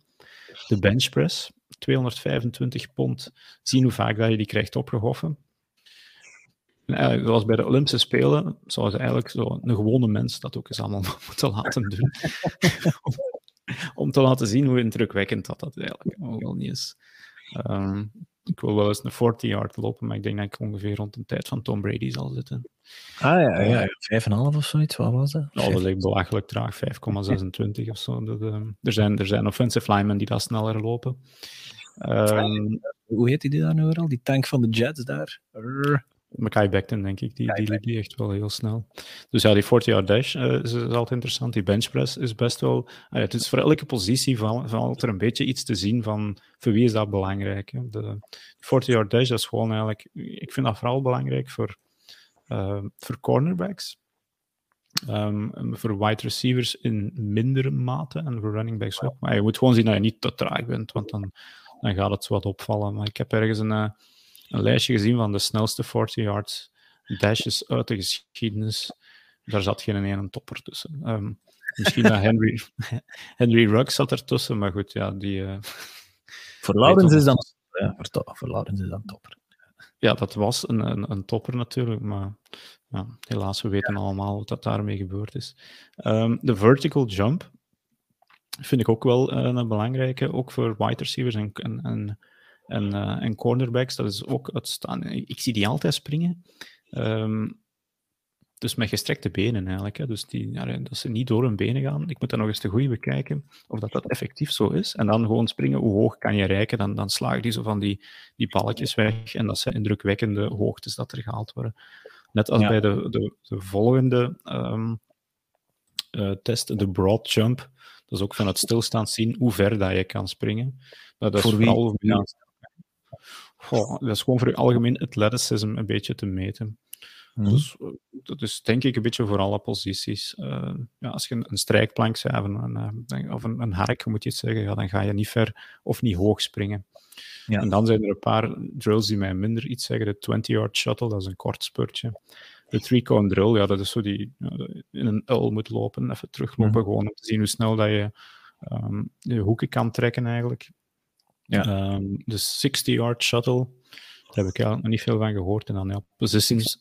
De bench press, 225 pond. Zien hoe vaak dat je die krijgt opgehoffen. En zoals bij de Olympische Spelen, zou ze eigenlijk zo een gewone mens dat ook eens allemaal moeten laten doen. om, te laten zien hoe indrukwekkend dat, dat eigenlijk wel niet is. Um, ik wil wel eens een 40 yard lopen, maar ik denk dat ik ongeveer rond de tijd van Tom Brady zal zitten. Ah ja, ja, ja 5,5 of zoiets, wat was dat? Nou, dat is echt belachelijk traag, 5,26 of zo. Dat, uh, er, zijn, er zijn offensive linemen die dat sneller lopen. Um, Hoe heet die daar nu al? Die tank van de Jets daar? Mackay Becton, denk ik, die, die liep die echt wel heel snel. Dus ja, die 40-yard dash uh, is, altijd interessant. Die benchpress is best wel... Uh, het is voor elke positie van, van er een beetje iets te zien van voor wie is dat belangrijk. Hè? De 40-yard dash, dat is gewoon eigenlijk... Ik vind dat vooral belangrijk voor, uh, voor cornerbacks. Um, voor wide receivers in mindere mate en voor running backs ook. Maar je moet gewoon zien dat je niet te traag bent, want dan, dan gaat het wat opvallen. Maar ik heb ergens een een lijstje gezien van de snelste 40 yards dashes uit de geschiedenis. Daar zat geen ene topper tussen. Um, misschien dat Henry, Henry Ruggs zat ertussen, maar goed, ja, die... Uh, voor Laurens is dan... Ja, voor, voor Laurens is dan topper. Ja, dat was een, een, een topper natuurlijk, maar ja, helaas, we weten allemaal wat dat daarmee gebeurd is. Um, de vertical jump vind ik ook wel uh, een belangrijke, ook voor wide receivers en, en, en en, uh, en cornerbacks, dat is ook uitstaan. Ik zie die altijd springen. Um, dus met gestrekte benen eigenlijk. Hè. Dus die, ja, dat ze niet door hun benen gaan. Ik moet dan nog eens te goed bekijken of dat, dat effectief zo is. En dan gewoon springen. Hoe hoog kan je reiken? Dan, dan slagen die zo van die, die balletjes weg. En dat zijn indrukwekkende hoogtes dat er gehaald worden. Net als bij de, de, de volgende um, uh, test, de broad jump. Dat is ook van het stilstand zien hoe ver dat je kan springen. Dat is voor vooral wie? Goh, dat is gewoon voor je algemeen athleticism een beetje te meten. Mhm. Dus eh, dat is denk ik een beetje voor alle posities. Uh, ja, als je een, een strijkplank of, een, uh, of een, een, hark moet je het zeggen, ja, dan ga je niet ver of niet hoog springen. Ja. En dan zijn er een paar drills die mij minder iets zeggen. De 20-yard shuttle, dat is een kort spurtje. De three-cone drill, ja, dat is zo die in een L moet lopen, even teruglopen, mm gewoon om te zien hoe snel dat je um, je hoeken kan trekken eigenlijk. Ja. Um, de 60-yard shuttle, daar heb ik eigenlijk nog niet veel van gehoord. En dan ja,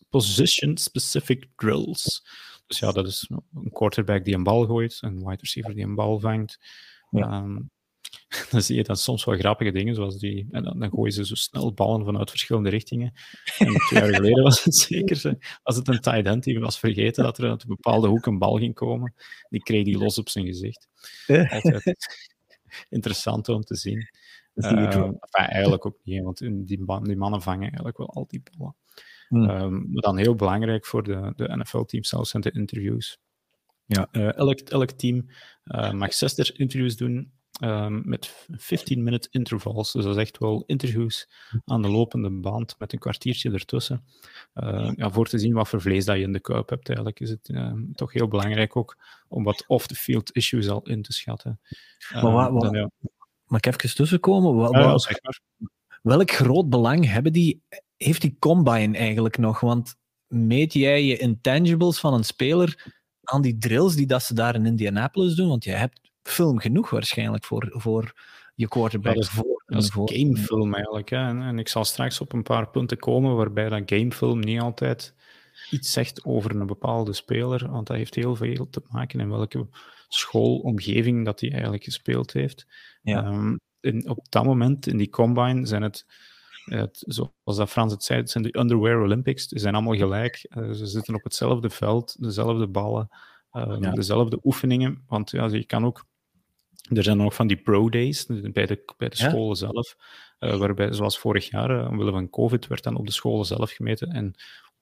position-specific drills. Dus ja, dat is een quarterback die een bal gooit, een wide receiver die een bal vangt. Ja. Um, dan zie je dan soms wel grappige dingen, zoals die... En dan, dan gooien ze zo snel ballen vanuit verschillende richtingen. En twee jaar geleden was het zeker... Als het een tight end die was vergeten dat er uit een bepaalde hoek een bal ging komen. Die kreeg die los op zijn gezicht. Altijd interessant om te zien. Uh, eigenlijk ook niet, want die, die, mannen vangen eigenlijk wel al die ballen. Hmm. Um, maar dan heel belangrijk voor de, de NFL-teams zelfs zijn de interviews. Ja. Uh, elk, elk team uh, mag 60 interviews doen um, met 15-minute intervals. Dus dat is echt wel interviews aan de lopende band met een kwartiertje ertussen. Uh, ja, voor te zien wat voor vlees dat je in de kuip hebt. Eigenlijk is het toch heel belangrijk ook om wat off-the-field issues al in te schatten. Maar wat, wat, dan, ja. Mag ik even tussenkomen? Wel, ja, zeg maar. Welk groot belang hebben die, heeft die combine eigenlijk nog? Want meet jij je intangibles van een speler aan die drills die dat ze daar in Indianapolis doen? Want je hebt film genoeg waarschijnlijk voor, voor je quarterback. Dat is, voor, dat is gamefilm eigenlijk. Hè. En, en, ik zal straks op een paar punten komen waarbij dat gamefilm niet altijd iets zegt over een bepaalde speler, want dat heeft heel veel te maken in welke schoolomgeving dat hij eigenlijk gespeeld heeft. Ja. Um, in, op dat moment, in die combine, zijn het, het, zoals dat Frans het zei, het zijn de Underwear Olympics. Ze zijn allemaal gelijk. Uh, ze zitten op hetzelfde veld, dezelfde ballen, uh, dezelfde oefeningen. Want ja, je kan ook er zijn nog van die pro-days bij de, bij de scholen zelf, uh, waarbij, zoals vorig jaar, uh, omwille van COVID, werd dan op de scholen zelf gemeten. En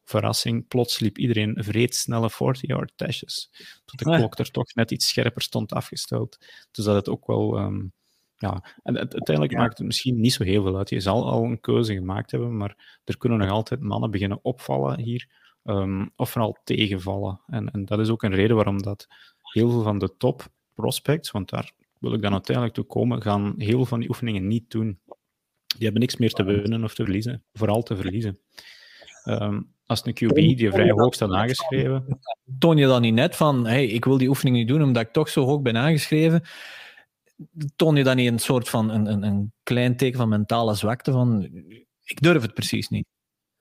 verrassing, plots liep iedereen vreedsnelle 40-yard dashes. Tot de klok er toch net iets scherper stond afgesteld. Dus dat het ook wel... Um, ja, en uiteindelijk maakt het misschien niet zo heel veel uit. Je zal al een keuze gemaakt hebben, maar er kunnen nog altijd mannen beginnen opvallen hier, um, of vooral tegenvallen. En, en dat is ook een reden waarom dat heel veel van de top prospects, want daar wil ik dan uiteindelijk toe komen, gaan heel veel van die oefeningen niet doen. Die hebben niks meer te winnen of te verliezen, vooral te verliezen. Um, als een QB die vrij hoog staat aangeschreven. Toon je dan niet net van, hey, ik wil die oefening niet doen omdat ik toch zo hoog ben aangeschreven? Toon je dan niet een soort van een, een, een klein teken van mentale zwakte van, ik durf het precies niet?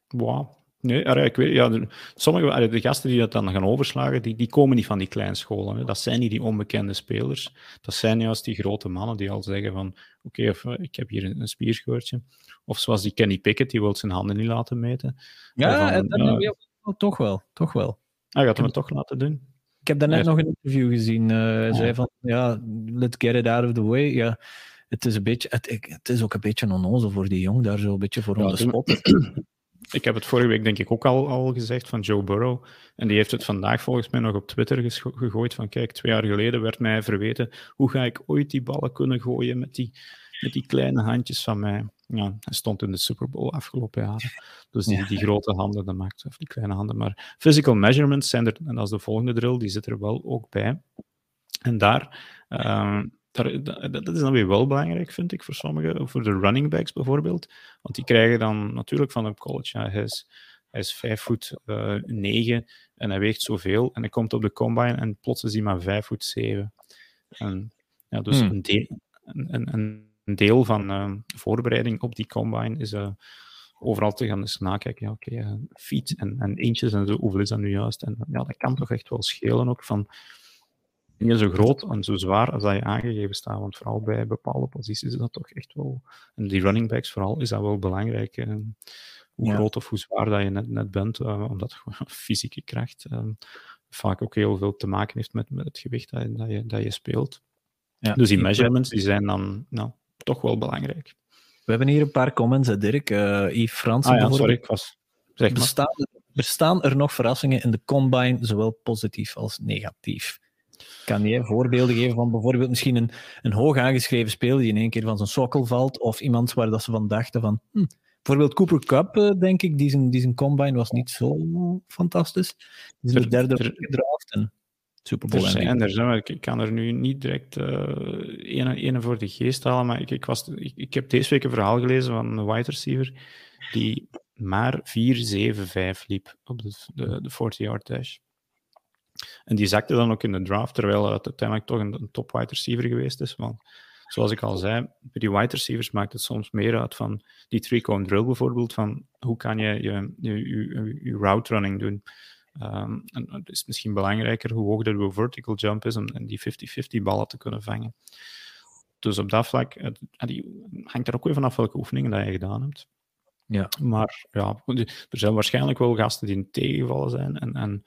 Wow, Nee, ik weet, ja, sommige de gasten die dat dan gaan overslagen, die, die komen niet van die kleinscholen. Hè. Dat zijn niet die onbekende spelers. Dat zijn juist die grote mannen die al zeggen van oké, eh, ik heb hier een, een spierscheurtje. Of zoals die Kenny Pickett, die wil zijn handen niet laten meten. Ja, van, en, uh, toch wel. Toch wel. Hij gaat hem toch laten doen. Ik heb daarnet nog een interview gezien. Uh, hij zei van, ja, let's get it out of the way. Ja, het is, een beetje, het, het is ook een beetje onnozel voor die jong daar zo een beetje voor ja, de spot. Ik heb het vorige week denk ik ook al, al gezegd van Joe Burrow. En die heeft het vandaag volgens mij nog op Twitter gegooid van kijk, twee jaar geleden werd mij verweten hoe ga ik ooit die ballen kunnen gooien met die, met die kleine handjes van mij. Ja, hij stond in de Super Bowl afgelopen jaren. Dus die, die grote handen, dat maakt, of die kleine handen. Maar physical measurements zijn er, en dat is de volgende drill, die zit er wel ook bij. En daar... Um, dat is dan weer wel belangrijk, vind ik, voor sommigen. Voor de running backs bijvoorbeeld. Want die krijgen dan natuurlijk van op college. Ja, hij, is, hij is vijf voet uh, negen en hij weegt zoveel. En hij komt op de combine en plots is hij maar vijf voet zeven. En, ja, dus hmm. een, deel, een, een, deel van uh, voorbereiding op die combine is uh, overal te gaan eens nakijken. Ja, oké, okay, feet en, en eentjes en zo, hoeveel is dat nu juist? En ja, dat kan toch echt wel schelen ook van niet zo groot en zo zwaar als dat je aangegeven staat. Want vooral bij bepaalde posities is dat toch echt wel. En die running backs vooral is dat wel belangrijk. hoe groot of hoe zwaar dat je net, net bent, omdat gewoon fysieke kracht vaak ook heel veel te maken heeft met, met het gewicht dat je, dat je, dat je speelt. Ja. Dus die measurements die zijn dan nou, toch wel belangrijk. We hebben hier een paar comments, hè, Dirk. Uh, Yves Fransen ah, ja, sorry, ik was... Zeg maar. bestaan, bestaan er nog verrassingen in de combine, zowel positief als negatief? Kan je voorbeelden geven van bijvoorbeeld misschien een, een hoog aangeschreven speler die in één keer van zijn sokkel valt, of iemand waar dat ze van dachten van... Hm, bijvoorbeeld Cooper Cup, uh, denk ik, die zijn, die zijn combine was niet zo fantastisch. Die is de derde gedraft en Super Bowl. Er zijn er, ik, kan er nu niet direct uh, ene, voor de geest halen, maar ik, ik, was, ik, ik heb deze week een verhaal gelezen van een wide receiver die maar 4-7-5 liep op de, de, de 40-yard dash. En die zakte dan ook in de draft, terwijl het uiteindelijk toch een, een top wide receiver geweest is. Want zoals ik al zei, bij die wide receivers maakt het soms meer uit van die three-cone drill bijvoorbeeld, van hoe kan je je, je, je, je route running doen. Um, en het is misschien belangrijker hoe hoog de vertical jump is om die 50-50 ballen te kunnen vangen. Dus op dat vlak het, die hangt er ook weer vanaf welke oefeningen dat je gedaan hebt. Ja. Maar ja, er zijn waarschijnlijk wel gasten die tegenvallen zijn. En, en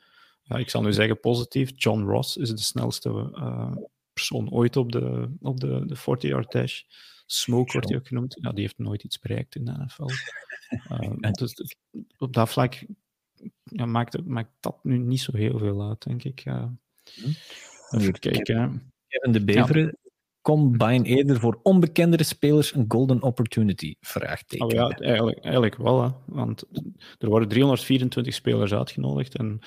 ja, ik zal nu zeggen positief, John Ross is de snelste uh, persoon ooit op de, op de, de 40-yard dash. Smoke wordt hij ook genoemd. Ja, die heeft nooit iets bereikt in de NFL. Uh, dus op dat vlak ja, maakt, maakt dat nu niet zo heel veel uit, denk ik. Uh, even kijken. Kevin de Beveren, ja. combine eerder voor onbekendere spelers een golden opportunity? Vraagteken. Oh, ja, eigenlijk, eigenlijk wel, hè. want er worden 324 spelers uitgenodigd en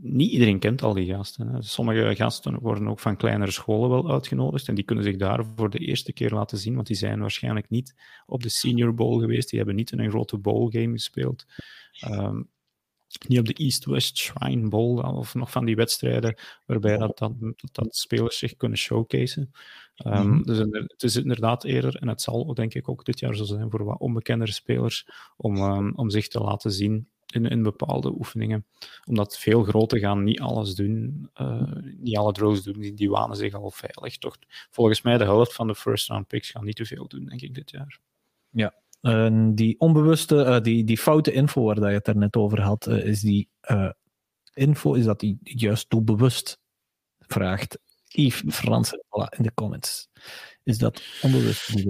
niet iedereen kent al die gasten. Hè. Sommige gasten worden ook van kleinere scholen wel uitgenodigd en die kunnen zich daar voor de eerste keer laten zien, want die zijn waarschijnlijk niet op de Senior Bowl geweest, die hebben niet in een grote bowl game gespeeld. Um, niet op de East-West Shrine Bowl of nog van die wedstrijden waarbij dat, dat, dat spelers zich kunnen showcaseen. Um, Dus het is inderdaad eerder, en het zal denk ik ook dit jaar zo zijn voor wat onbekendere spelers, om, um, om zich te laten zien in, in bepaalde oefeningen. Omdat veel grote gaan niet alles doen, uh, niet alle drills doen, die, die wanen zich al veilig. Toch, volgens mij de helft van de first round picks gaan niet te veel doen, denk ik, dit jaar. Ja, uh, die onbewuste, uh, die, die foute info waar dat je het er net over had, uh, is die info, is dat die juist doelbewust vraagt? Yves Fransen, voilà, in de comments. Is dat onbewust?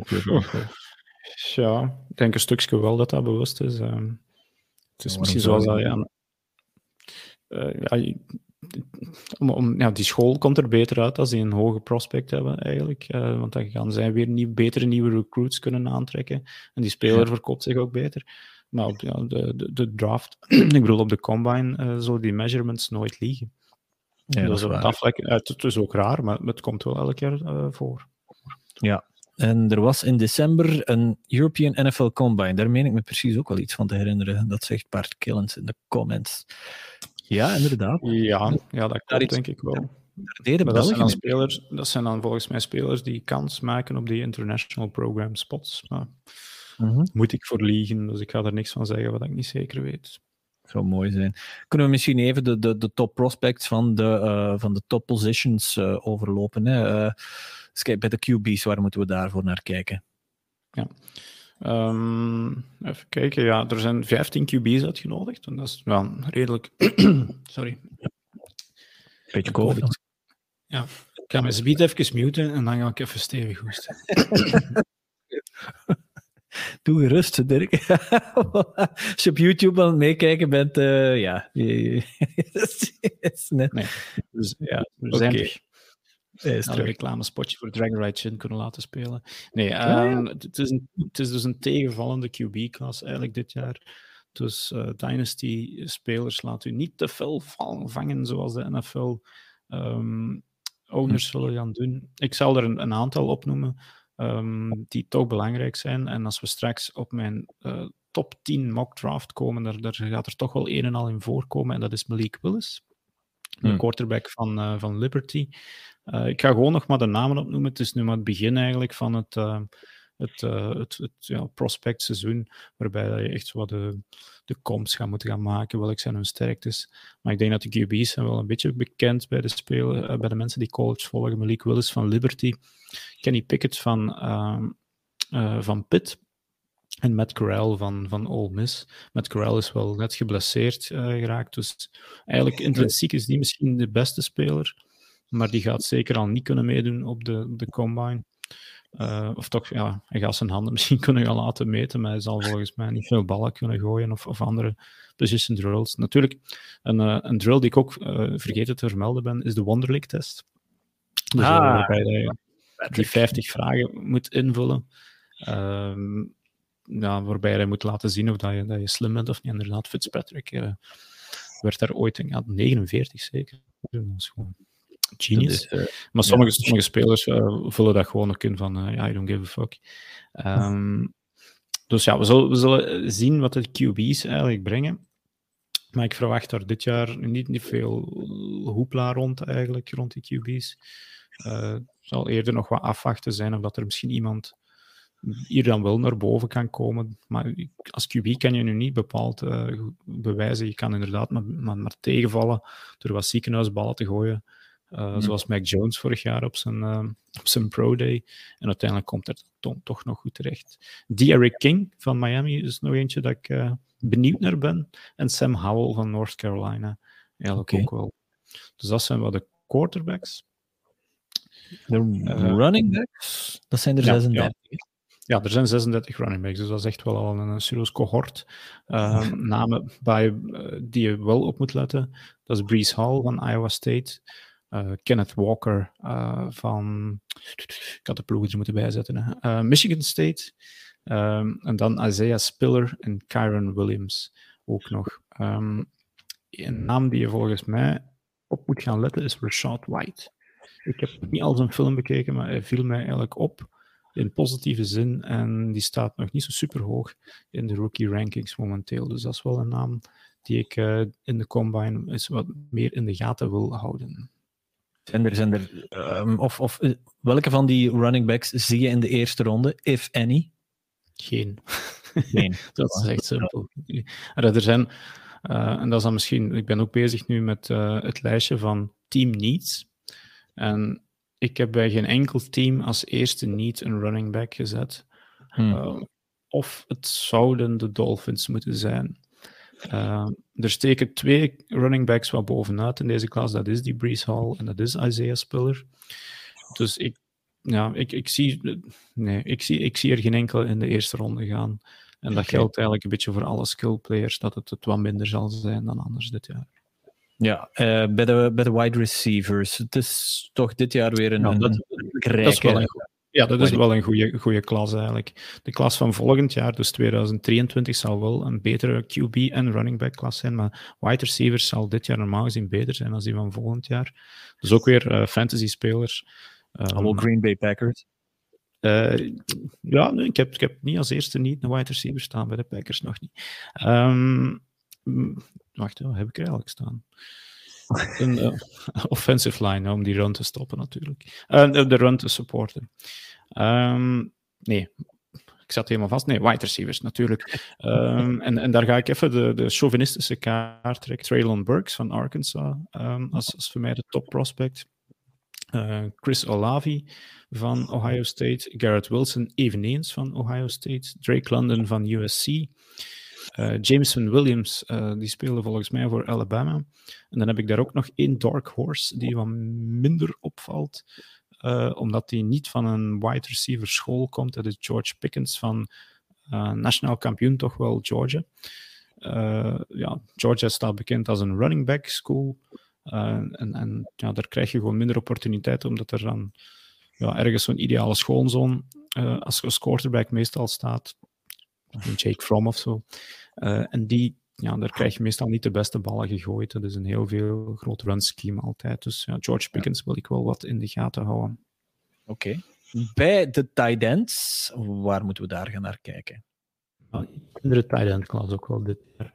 Ja, ik denk een stukje wel dat dat bewust is. Ehm. Het is misschien zoals dat je ja, om, om, ja, die school komt er beter uit als die een hoge prospect hebben, eigenlijk. Uh, want dan gaan zij weer nieuw, betere nieuwe recruits kunnen aantrekken. En die speler verkoopt zich ook beter. Maar op ja, de, de, de draft, ik bedoel, op de combine uh, zullen die measurements nooit liegen. Ja, dus dat, uh, het is ook raar, maar het komt wel elk jaar voor. Ja, en er was in december een European NFL Combine. Daar meen ik me precies ook wel iets van te herinneren. Dat zegt Bart Killens in de comments. Ja, inderdaad. Ja, ja dat klopt denk ik wel. dat, zijn dan spelers, dat zijn dan volgens mij spelers die kans maken op die international program spots. Maar mhm. moet ik voor liegen, dus ik ga er niks van zeggen wat ik niet zeker weet. Zou mooi zijn. Kunnen we misschien even de, de, de top prospects van de, uh, van de top positions uh, overlopen? Hè? Uh, bij de QB's, waar moeten we daarvoor naar kijken? Ja. Um, even kijken, ja, er zijn 15 QB's uitgenodigd. En dat is wel redelijk. Sorry. Beetje COVID. Ja, ik ga mijn speed even muten en dan ga ik even stevig hoesten. Doe gerust, Dirk. Als je op YouTube aan het meekijken bent, uh, ja. is net... Nee. Dus ja, we zijn okay is een reclamespotje voor Dragon Ride Shin kunnen laten spelen. Nee, um, het, is een, het is dus een tegenvallende QB-klas eigenlijk dit jaar. Dus uh, Dynasty-spelers laat u niet te veel vangen zoals de NFL um, owners hm. zullen gaan doen. Ik zal er een, een aantal opnoemen um, die toch belangrijk zijn. En als we straks op mijn uh, top 10 mock draft komen, daar, daar, gaat er toch wel een en al in voorkomen. En dat is Malik Willis, de hm. quarterback van, uh, van Liberty. Uh, ik ga gewoon nog maar de namen opnoemen. Het is nu maar het begin eigenlijk van het, uh, het, uh, het, het ja, prospect seizoen, waarbij je echt wat de, de comps gaat moeten gaan maken, welke zijn hun sterktes. Maar ik denk dat de QB's zijn wel een beetje bekend bij de, spelen, bij de mensen die college volgen. Malik Willis van Liberty, Kenny Pickett van, ehm, van Pitt, En Matt Corral van, van Ole Miss. Matt Corral is wel net geblesseerd geraakt. Dus eigenlijk intrinsiek is die misschien de beste speler. Maar die gaat zeker al niet kunnen meedoen op de, op de combine. Uh, of toch, ja, hij gaat zijn handen misschien kunnen gaan laten meten, maar hij zal volgens mij niet veel ballen kunnen gooien of, of andere position drills. Natuurlijk, een, uh, een drill die ik ook uh, vergeten te vermelden ben, is de Wonderlic test. Dus ah, waarbij je die 50 vragen moet invullen. Ehm, ja, waarbij hij moet laten zien of dat je, dat je slim bent of niet. Inderdaad, Fitzpatrick werd daar ooit in ja, 49 zeker. Dat is gewoon genius. Eh, maar sommige, sommige spelers uh, vullen dat gewoon ook in van, uh, ja, I don't give a fuck. Um, dus ja, we zullen, we zullen zien wat de QB's eigenlijk brengen. Maar ik verwacht daar dit jaar niet, niet veel hoepla rond, eigenlijk, rond die QB's. het zal eerder nog wat afwachten zijn of dat er misschien iemand hier dan wel naar boven kan komen. Maar als QB kan je nu niet bepaald bewijzen. Je kan inderdaad maar, maar, maar tegenvallen door wat ziekenhuisballen te gooien. Uh, Zoals Mac Jones vorig jaar op zijn, uh, op zijn Pro Day. En uiteindelijk komt het toch nog goed terecht. Derek King van Miami is nog eentje dat ik uh, benieuwd naar ben. En Sam Howell van North Carolina. Eigenlijk okay. ook wel. Dus dat zijn wel de quarterbacks. De running backs? Dat zijn er ja, 36. Ja. ja. er zijn 36 running backs, dus dat is echt wel al een serieus cohort. namen bij, die je wel op moet letten. Dat is Brees Hall van Iowa State. Uh, Kenneth Walker uh, van. Ik had de ploegen er moeten bijzetten. Uh, Michigan State. Um, en dan Isaiah Spiller en Kyron Williams ook nog. Um, een naam die je volgens mij op moet gaan letten is Rashad White. Ik heb niet al zijn film bekeken, maar hij viel mij eigenlijk op in positieve zin. En die staat nog niet zo super hoog in de rookie rankings momenteel. Dus dat is wel een naam die ik in de combine eens wat meer in de gaten wil houden. Zijn er, zijn er, um, of, of eh, welke van die running backs zie je in de eerste ronde, if any? Geen. Geen. dat is echt simpel. Er zijn, uh, en dat is dan misschien, ik ben ook bezig nu met uh, het lijstje van team needs. En ik heb bij geen enkel team als eerste need een running back gezet. Hmm. Uh, of het zouden de Dolphins moeten zijn. Uh, er steken twee running backs wat bovenuit in deze klas. Dat is die Brees Hall en dat is Isaiah Spiller. Dus ik, ja, ik, ik, zie, nee, ik, zie, ik zie er geen enkel in de eerste ronde gaan. En dat geldt eigenlijk een beetje voor alle skill players, dat het, het wat minder zal zijn dan anders dit jaar. Ja, uh, bij, de, bij de wide receivers. Het is toch dit jaar weer een, ja, dat, dat is wel een, ja, dat is wel een goede, goede klas eigenlijk. De klas van volgend jaar, dus 2023, zal wel een betere QB en running back klas zijn, maar wide receivers zal dit jaar normaal gezien beter zijn dan die van volgend jaar. Dus ook weer uh, fantasy spelers. Um, Allemaal Green Bay Packers. Uh, ja, nee, ik, heb, ik heb niet als eerste niet een wide receiver staan bij de Packers, nog niet. Um, wacht, wat heb ik er eigenlijk staan? Een uh, offensive line om die run te stoppen natuurlijk. Uh, de run te supporten. Um, nee, ik zat helemaal vast. Nee, wide receivers natuurlijk. Um, en, en daar ga ik even de, de chauvinistische kaart trekken. Traylon Burks van Arkansas um, als, als voor mij de top prospect. Uh, Chris Olavi van Ohio State. Garrett Wilson eveneens van Ohio State. Drake London van USC. Uh, Jameson Williams, uh, die speelde volgens mij voor Alabama. En dan heb ik daar ook nog één dark horse die wat minder opvalt. Uh, omdat hij niet van een wide receiver school komt. Dat is George Pickens van nationaal kampioen, toch wel Georgia. ja, Georgia staat bekend als een running back school. en en ja, daar krijg je gewoon minder opportuniteiten, omdat er dan ja, ergens zo'n ideale schoolzone als, als quarterback meestal staat. Jake Fromm of zo. Uh, en die, ja, daar krijg je meestal niet de beste ballen gegooid. Dat is een heel veel groot run scheme altijd. Dus ja, George Pickens wil ik wel wat in de gaten houden. Oké. Bij de tight ends, waar moeten we daar gaan naar kijken? in de tight end klas ook wel dit jaar.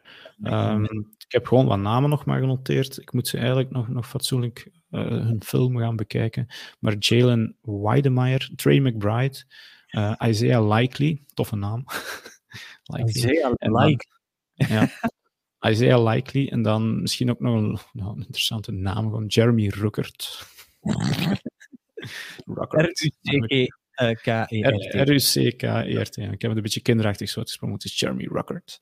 Um, ik heb gewoon wat namen nog maar genoteerd. Ik moet ze eigenlijk nog, nog fatsoenlijk uh, hun film gaan bekijken. Maar Jalen Weidemeyer, Trey McBride, uh, Isaiah Likely, toffe naam. Likely. Isaiah Likely. Ja. Isaiah Likely en dan misschien ook nog een, nou, interessante naam, gewoon Jeremy Ruckert. Ruckert. Ik heb het een beetje kinderachtig zo gesproken. Het is Jeremy Ruckert.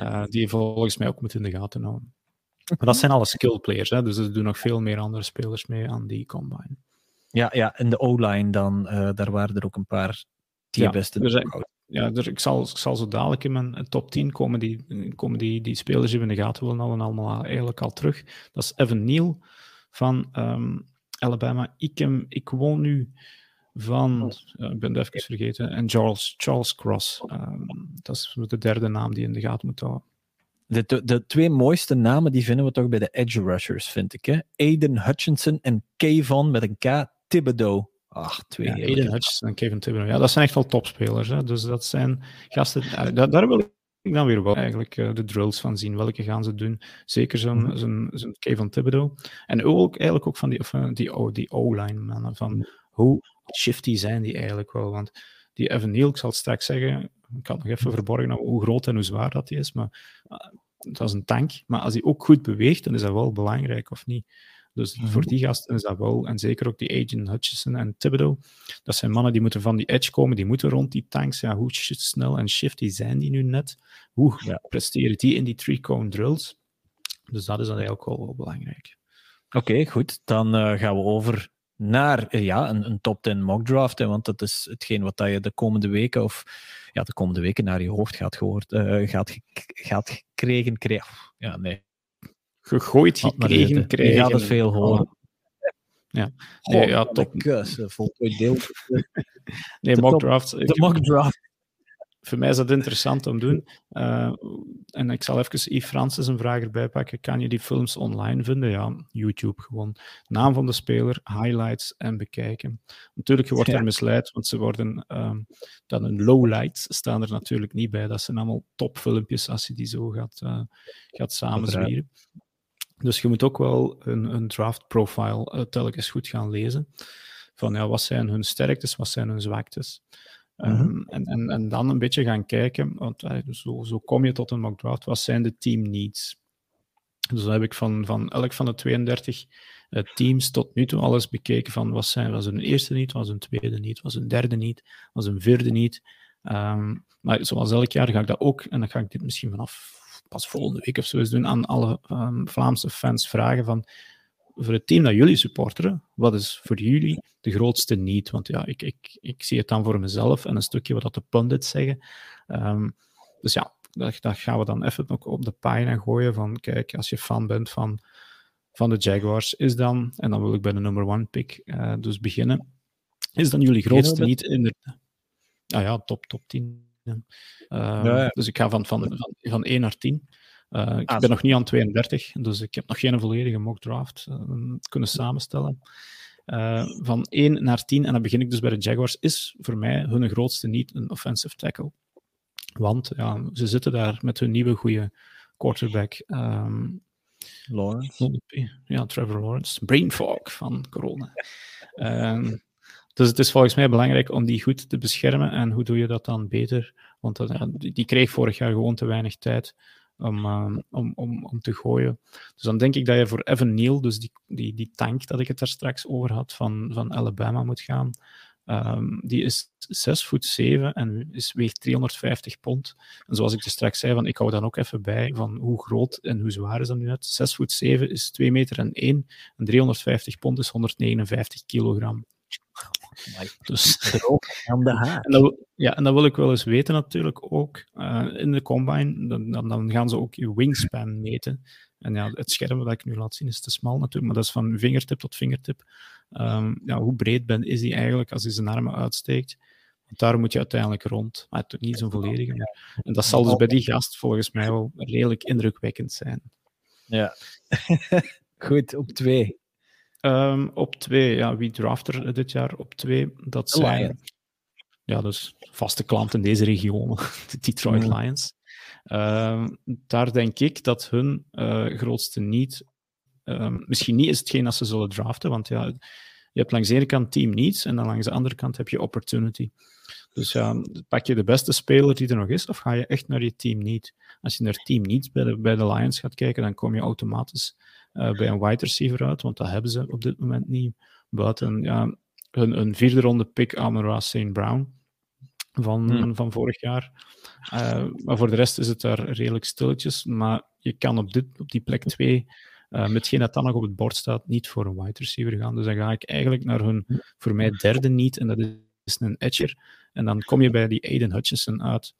Uh, die volgens mij ook moet in de gaten houden. Maar dat zijn alle skill players, hè? dus er doen nog veel meer andere spelers mee aan die combine. Ja, ja en de O-line dan, uh, daar waren er ook een paar die ja, beste. Er zijn, ja, dus ik, zal, ik zal zo dadelijk in mijn top 10 komen die, komen die, die spelers die we in de gaten willen allemaal eigenlijk al terug. Dat is Evan Neal van um, Alabama. Ik, hem, ik woon nu van, uh, ik ben het even vergeten, en Charles, Charles Cross. Um, dat is de derde naam die in de gaten moet houden. De, de, de, twee mooiste namen die vinden we toch bij de edge rushers, vind ik. Hè? Aiden Hutchinson en Kayvon met een K. Thibodeau. Ach, twee. Ja, Aiden Hutchinson en Kevin Thibodeau. Ja, dat zijn echt wel topspelers. Hè? Dus dat zijn gasten. Uh, daar, daar, wil ik dan weer wel eigenlijk uh, de drills van zien. Welke gaan ze doen? Zeker zo'n mm -hmm. zo'n Kevin Thibodeau. En ook eigenlijk ook van die, of, die, die O-line mannen. Van hoe shifty zijn die eigenlijk wel? Want die Evan Neal, ik zal het straks zeggen, ik kan nog even verborgen hoe groot en hoe zwaar dat hij is, maar uh, dat is een tank. Maar als hij ook goed beweegt, dan is dat wel belangrijk, of niet? Dus mm-hmm. voor die gasten is dat wel, en zeker ook die Agent Hutchison en Thibodeau, dat zijn mannen die moeten van die edge komen, die moeten rond die tanks. Ja, hoe snel en shifty zijn die nu net? Hoe ja. presteren die in die three-cone drills? Dus dat is dan eigenlijk wel, wel belangrijk. Oké, okay, goed. Dan uh, gaan we over naar ja, een, een top 10 mock draft. Hè, want dat is hetgeen wat je de komende weken, of ja, de komende weken naar je hoofd gaat, gehoord, uh, gaat, gaat gekregen krijgen. Ja, nee. Gegooid, gekregen krijgen. Je gaat het veel horen. Oh. Ja, nee, oh, ja top. Kus, voltooid deel. nee, mock draft. De mock draft. Voor mij is dat interessant om te doen. Uh, en ik zal even Yves Francis een vraag erbij pakken. Kan je die films online vinden? Ja, YouTube gewoon. Naam van de speler, highlights en bekijken. Natuurlijk, je wordt ja. er misleid, want ze worden um, dan een lowlights staan er natuurlijk niet bij. Dat zijn allemaal topfilmpjes als je die zo gaat, uh, gaat samenzwieren. Dus je moet ook wel een, een draft profile uh, telkens goed gaan lezen. Van ja, wat zijn hun sterktes, wat zijn hun zwaktes. Um, mm-hmm. en, en, en dan een beetje gaan kijken, want uh, zo, zo kom je tot een mock draft. Wat zijn de team needs? Dus dan heb ik van, van elk van de 32 uh, teams tot nu toe alles bekeken van wat zijn, was een eerste niet, was een tweede niet, was een derde niet, was een vierde niet. Um, maar zoals elk jaar ga ik dat ook, en dan ga ik dit misschien vanaf pas volgende week of zo eens doen, aan alle um, Vlaamse fans vragen van voor het team dat jullie supporteren, wat is voor jullie de grootste niet? Want ja, ik, ik, ik zie het dan voor mezelf en een stukje wat dat de pundits zeggen. Um, dus ja, dat, dat, gaan we dan even ook op de pagina gooien van, kijk, als je fan bent van, van de Jaguars, is dan, en dan wil ik bij de number one pick uh, dus beginnen, is dan jullie grootste niet in de... Ah ja, top, top 10. Ja. Dus ik ga van, van, van, van 1 naar 10. Uh, ik ah, ben nog niet aan 32, dus ik heb nog geen volledige mock draft uh, kunnen samenstellen. Uh, van 1 naar 10, en dan begin ik dus bij de Jaguars, is voor mij hun grootste niet een offensive tackle. Want ja, ze zitten daar met hun nieuwe goede quarterback. Um, Lawrence. Ja, Trevor Lawrence. Brain fog van corona. um, dus het is volgens mij belangrijk om die goed te beschermen. En hoe doe je dat dan beter? Want die, die kreeg vorig jaar gewoon te weinig tijd om, uh, om, om, om te gooien. Dus dan denk ik dat je voor Evan Neal, dus die, die, die tank dat ik het daar straks over had van, van Alabama moet gaan. Um, die is 6 voet 7 en is, weegt 350 pond. En zoals ik er straks zei, van, ik hou dan ook even bij van hoe groot en hoe zwaar is dat nu net. 6 voet 7 is 2 meter en 1 en 350 pond is 159 kilogram. Dus, aan de haak. En dat, ja, en dat wil ik wel eens weten natuurlijk ook. Uh, in de combine, dan, dan, dan, gaan ze ook je wingspan meten. En ja, het scherm dat ik nu laat zien is te smal natuurlijk, maar dat is van vingertip tot vingertip. Um, ja, hoe breed ben, is hij eigenlijk als hij zijn armen uitsteekt? Want daar moet je uiteindelijk rond. Maar het niet zo'n volledige. Maar, en dat zal dus bij die gast volgens mij wel redelijk indrukwekkend zijn. Ja. Goed, op twee. Um, op twee, ja, wie draft er dit jaar op twee? Dat zijn Lions. ja, dus vaste klant in deze regio, de Detroit mm. Lions. Um, daar denk ik dat hun uh, grootste niet, um, misschien niet is hetgeen dat ze zullen draften, want ja, je hebt langs de ene kant team needs en dan langs de andere kant heb je opportunity. Dus ja, pak je de beste speler die er nog is, of ga je echt naar je team niet? Als je naar team needs bij de, bij de Lions gaat kijken, dan kom je automatisch bij een wide receiver uit, want dat hebben ze op dit moment niet. Buiten ja, hun, een vierde ronde pick Amon St. Brown van, hmm. van vorig jaar. Uh, maar voor de rest is het daar redelijk stilletjes. Maar je kan op, dit, op die plek 2, uh, met dat dan nog op het bord staat, niet voor een wide receiver gaan. Dus dan ga ik eigenlijk naar hun, voor mij derde niet, en dat is een edger. En dan kom je bij die Aiden Hutchinson uit.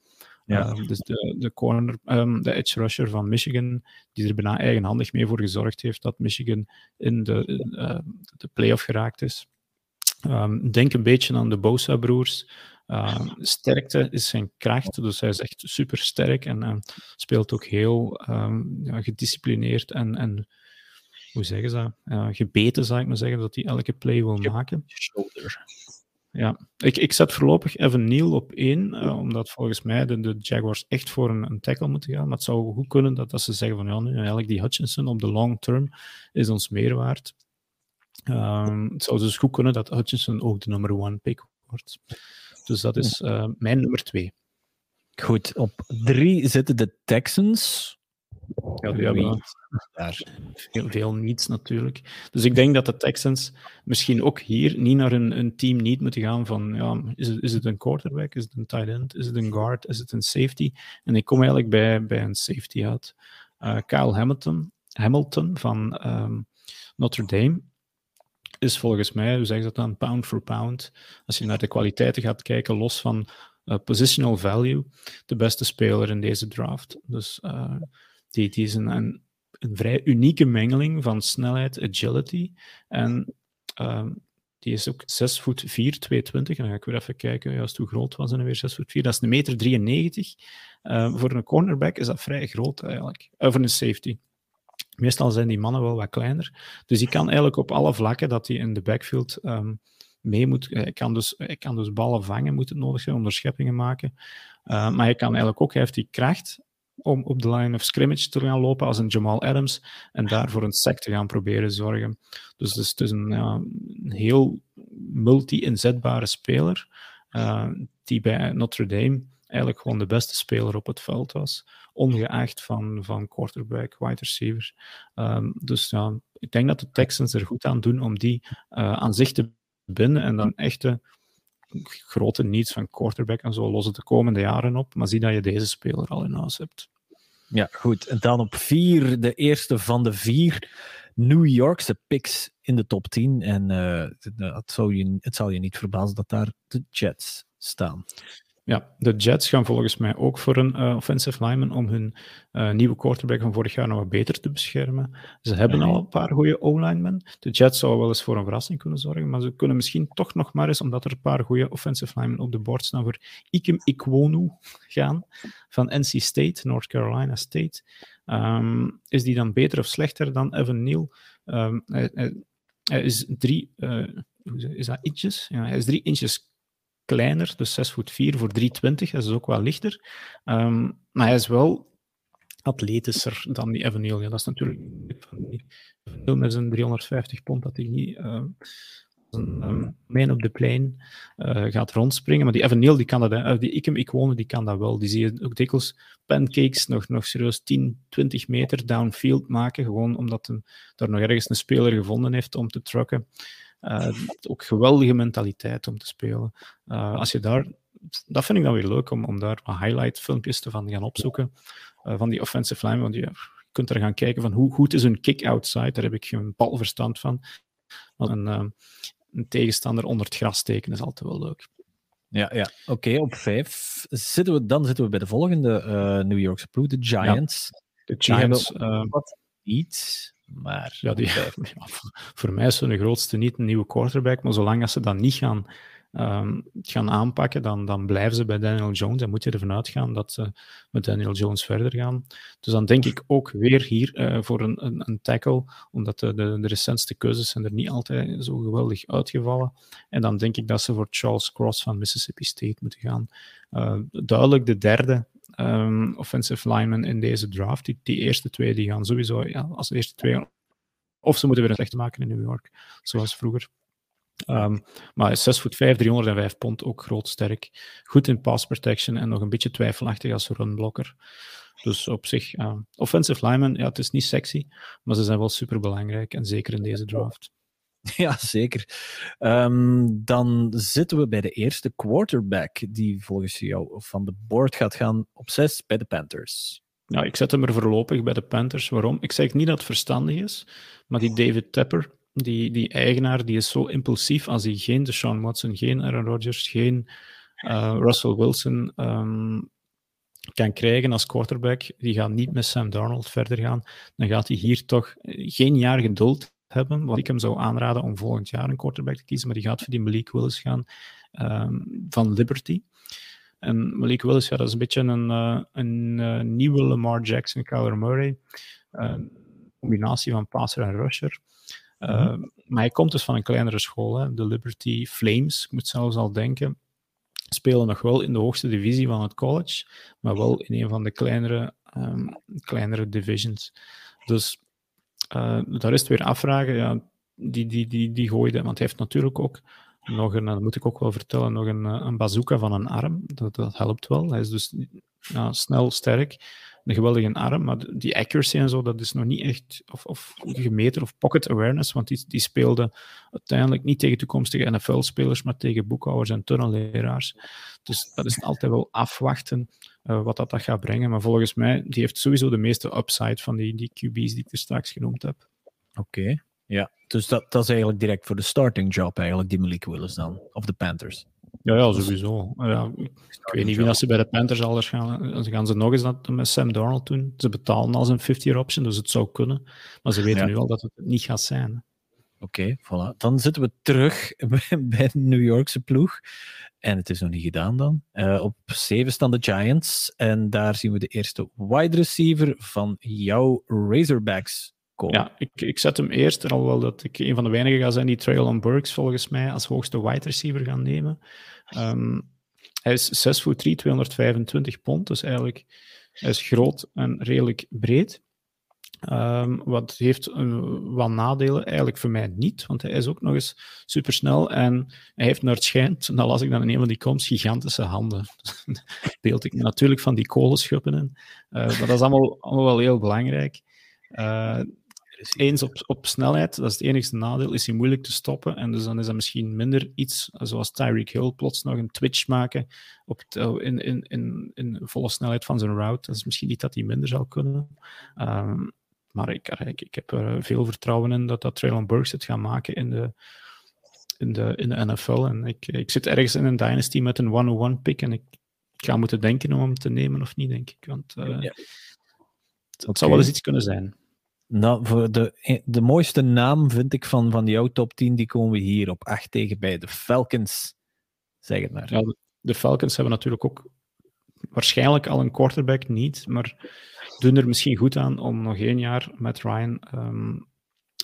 Ja. Um, dus de, de, corner, um, de edge rusher van Michigan, die er bijna eigenhandig mee voor gezorgd heeft dat Michigan in de, uh, de playoff geraakt is. Um, denk een beetje aan de Bosa-broers. Uh, sterkte is zijn kracht, dus hij is echt super sterk en uh, speelt ook heel ja, gedisciplineerd en, en hoe zeggen ze uh, gebeten, zou ik maar zeggen, dat hij elke play wil maken. Shoulder. Ja, ik, ik zet voorlopig Evan Neal op één, uh, omdat volgens mij de, de, Jaguars echt voor een, een, tackle moeten gaan. Maar het zou goed kunnen dat, dat ze zeggen van ja, nu, eigenlijk die Hutchinson op de long term is ons meer waard. Um, het zou dus goed kunnen dat Hutchinson ook de nummer one pick wordt. Dus dat is uh, mijn nummer twee. Goed, op drie zitten de Texans. Ja, hebben daar veel, veel niets natuurlijk. Dus ik denk dat de Texans misschien ook hier niet naar een, een team niet moeten gaan van ja, is het, is het een quarterback, is het een tight end, is het een guard, is het een safety? En ik kom eigenlijk bij, bij een safety uit. Uh, Kyle Hamilton, Hamilton van um, Notre Dame is volgens mij, hoe zeg je dat dan, pound for pound. Als je naar de kwaliteiten gaat kijken, los van uh, positional value, de beste speler in deze draft. Dus uh, die, die is een, een, vrij unieke mengeling van snelheid, agility en uh, die is ook 6 voet 4, 220. En dan ga ik weer even kijken juist hoe groot was hij weer 6 voet 4. Dat is een meter 93. Uh, voor een cornerback is dat vrij groot eigenlijk. Uh, voor een safety. Meestal zijn die mannen wel wat kleiner. Dus die kan eigenlijk op alle vlakken dat hij in de backfield um, mee moet. Hij kan, dus, hij kan dus ballen vangen, moet het nodig zijn, onderscheppingen maken. Maar hij kan eigenlijk ook, hij heeft die kracht om op de line of scrimmage te gaan lopen als een Jamal Adams en daar voor een sack te gaan proberen zorgen. Dus het is een, ja, een heel multi-inzetbare speler uh, die bij Notre Dame eigenlijk gewoon de beste speler op het veld was, ongeacht van, van quarterback, wide receiver. Um, dus ja, ik denk dat de Texans er goed aan doen om die uh, aan zich te binden en dan echte grote needs van quarterback en zo lossen de komende jaren op. Maar zie dat je deze speler al in huis hebt. Ja, goed. En dan op vier, de eerste van de vier New Yorkse picks in de top 10. En het, zou je, het zal je niet verbazen dat daar de Jets staan. Ja, de Jets gaan volgens mij ook voor een uh, offensive lineman om hun uh, nieuwe quarterback van vorig jaar nog wat beter te beschermen. Ze hebben al een paar goede O-linemen. De Jets zouden wel eens voor een verrassing kunnen zorgen, maar ze kunnen misschien toch nog maar eens, omdat er een paar goede offensive linemen op de bord staan, voor Ikem Ikwonu gaan van NC State, North Carolina State. Um, is die dan beter of slechter dan Evan Neal? Um, hij, hij, hij, is drie, uh, is dat inches? Ja, hij is drie inches kleiner, dus 6 voet 4 voor 320. Dat is ook wel lichter. Um, maar hij is wel atletischer dan die Evan Neal. Ja, dat is natuurlijk veel met zijn 350 pond dat hij niet uh, um, mijn op de plein uh, gaat rondspringen. Maar die Evan Neal, die kan dat, uh, die Ikem Ikwone, die kan dat wel. Die zie je ook dikwijls pancakes nog, nog serieus 10, 20 meter downfield maken, gewoon omdat er daar nog ergens een speler gevonden heeft om te trucken. Uh, ook geweldige mentaliteit om te spelen. Uh, als je daar, dat vind ik dan weer leuk om, om daar wat highlight filmpjes te van gaan opzoeken. Uh, van die offensive line, want je, je kunt er gaan kijken van hoe goed is een kick outside. Daar heb ik geen balverstand van. Een, een tegenstander onder het gras steken is altijd wel leuk. Ja, ja. oké, op vijf zitten we, dan zitten we bij de volgende New Yorkse ploeg, de Giants. Ja, de Giants. wat niet. Maar ja, die, voor mij is hun grootste niet een nieuwe quarterback, maar zolang als ze dat niet gaan, um, gaan aanpakken, dan, dan blijven ze bij Daniel Jones. En moet je ervan uitgaan dat ze met Daniel Jones verder gaan. Dus dan denk ik ook weer hier uh, voor een, een, een, tackle, omdat de, de, de, recentste keuzes zijn er niet altijd zo geweldig uitgevallen. En dan denk ik dat ze voor Charles Cross van Mississippi State moeten gaan. Uh, duidelijk de derde um, offensive linemen in deze draft. Die, eerste twee die gaan sowieso ja, als eerste twee. Of ze moeten weer een slechte maken in New York, zoals vroeger. Um, maar 6 voet 5, 305 pond, ook groot, sterk. Goed in pass protection en nog een beetje twijfelachtig als runblokker. Dus op zich, uh, offensive linemen, ja, het is niet sexy, maar ze zijn wel super belangrijk en zeker in deze draft. Ja, zeker. Ehm, dan zitten we bij de eerste quarterback die volgens jou van de board gaat gaan op zes bij de Panthers. Ja, ik zet hem er voorlopig bij de Panthers. Waarom? Ik zeg niet dat het verstandig is, maar die David Tepper, die, die eigenaar, die is zo impulsief als hij geen Deshaun Watson, geen Aaron Rodgers, geen uh, Russell Wilson ehm, kan krijgen als quarterback. Die gaat niet met Sam Darnold verder gaan. Dan gaat hij hier toch geen jaar geduld hebben. Wat ik hem zou aanraden om volgend jaar een quarterback te kiezen, maar die gaat voor die Malik Willis gaan um, van Liberty. En Malik Willis, ja, dat is een beetje een, uh, een uh, nieuwe Lamar Jackson, Kyler Murray. Uh, combinatie van passer en rusher. Mm -hmm. Maar hij komt dus van een kleinere school, hè, de Liberty Flames. Ik moet zelfs al denken, spelen nog wel in de hoogste divisie van het college, maar wel in een van de kleinere, um, kleinere divisions. Dus uh, is het weer afvragen. Ja, die, die, die, die gooide, want hij heeft natuurlijk ook nog een, dat moet ik ook wel vertellen, nog een, een bazooka van een arm. Dat, dat helpt wel. Hij is dus snel, sterk, een geweldige arm, maar die accuracy en zo, dat is nog niet echt of, of gemeten of pocket awareness, want die, die speelde uiteindelijk niet tegen toekomstige NFL-spelers, maar tegen boekhouders en tunnelleraars. Dus dat is altijd wel afwachten uh, wat dat, dat gaat brengen. Maar volgens mij, die heeft sowieso de meeste upside van die, die QB's die ik er straks genoemd heb. Oké. Okay. Ja, dus dat, dat is eigenlijk direct voor de starting job, eigenlijk, die Malik Willis dan, of de Panthers. Ja, ja sowieso. Ja, ik weet niet wie dat ze bij de Panthers anders gaan. Ze gaan ze nog eens dat met Sam Darnold doen. Ze betalen als een 50-year option, dus het zou kunnen. Maar ze weten ja. nu al dat het niet gaat zijn. Oké, voilà. Dan zitten we terug bij de New Yorkse ploeg. En het is nog niet gedaan dan. Uh, op 7 staan de Giants. En daar zien we de eerste wide receiver van jouw Razorbacks ja, ik, ik zet hem eerst, alhoewel dat ik een van de weinigen ga zijn die Traylon Burks volgens mij als hoogste wide receiver gaan nemen. Um, hij is 6 voet 3, 225 pond, dus eigenlijk hij is groot en redelijk breed. Um, wat heeft een, wat nadelen? Eigenlijk voor mij niet, want hij is ook nog eens supersnel en hij heeft naar het schijnt, dan las ik dan in een van die komst, gigantische handen. Beeld ik natuurlijk van die kolenschuppen in. Uh, maar dat is allemaal, allemaal wel heel belangrijk. Uh, eens op, op snelheid, dat is het enigste nadeel, is hij moeilijk te stoppen. En dus dan is dat misschien minder iets zoals Tyreek Hill plots nog een twitch maken op in, in, in, in volle snelheid van zijn route. Dat is misschien niet dat hij minder zal kunnen. Um, maar ik, ik, ik heb er veel vertrouwen in dat dat Traylon Burks het gaat maken in de, in de, in de NFL. En ik, ik zit ergens in een dynasty met een 101 pick en ik ga moeten denken om hem te nemen of niet, denk ik. Want uh, ja. het, zou wel eens iets kunnen zijn. Nou, voor de, de mooiste naam vind ik van, van jouw top 10, die komen we hier op 8 tegen bij de Falcons. Zeg het maar. Ja, de Falcons hebben natuurlijk ook waarschijnlijk al een quarterback niet, maar doen er misschien goed aan om nog één jaar met Ryan um,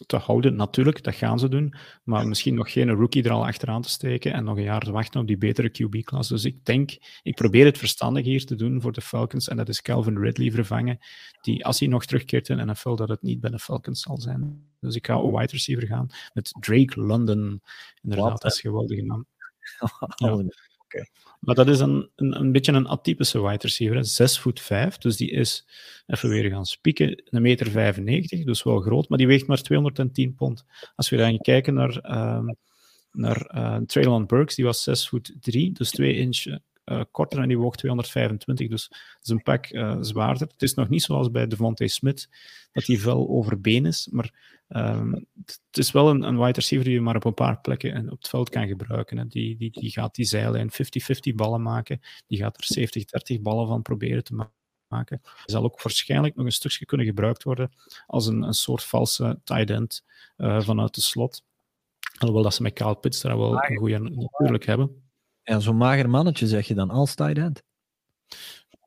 te houden. Natuurlijk, dat gaan ze doen. Maar misschien nog geen rookie er al achteraan te steken en nog een jaar te wachten op die betere QB-klas. Dus ik denk, ik probeer het verstandig hier te doen voor de Falcons. En dat is Calvin Ridley vervangen. Die, als hij nog terugkeert in NFL, dat het niet bij de Falcons zal zijn. Dus ik ga op wide receiver gaan met Drake London. Inderdaad, dat is een geweldige naam. ja. Okay. Maar dat is een, een, een beetje een atypische wide receiver. 6 voet 5, dus die is, even weer gaan spieken, een meter 95, dus wel groot, maar die weegt maar 210 pond. Als we dan kijken naar, um, naar uh, Traylon Burks, die was 6 voet 3, dus 2 inch korter en die woog 225, dus dat is een pak uh, zwaarder. Het is nog niet zoals bij Devontae Smith, dat hij wel over been is, maar um, het is wel een, een wide receiver die je maar op een paar plekken op het veld kan gebruiken. Hè. Die, die, die gaat die zijlijn 50-50 ballen maken, die gaat er 70-30 ballen van proberen te maken maken. zal ook waarschijnlijk nog een stukje kunnen gebruikt worden als een, een soort valse tight end uh, vanuit de slot. Alhoewel dat ze met Kyle Pitts daar wel een goede natuurlijk hebben. Ja, zo'n mager mannetje zeg je dan als tight end?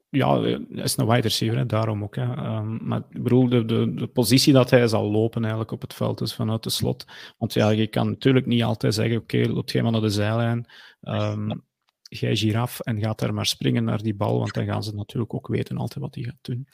Ja, hij is een wide receiver, hè, daarom ook. Hè. Um, maar ik bedoel, de, de, de, positie dat hij zal lopen eigenlijk op het veld is vanuit de slot. Want ja, je kan natuurlijk niet altijd zeggen, oké, okay, loopt jij maar naar de zijlijn, um, jij giraf en gaat daar maar springen naar die bal, want dan gaan ze natuurlijk ook weten altijd wat hij gaat doen.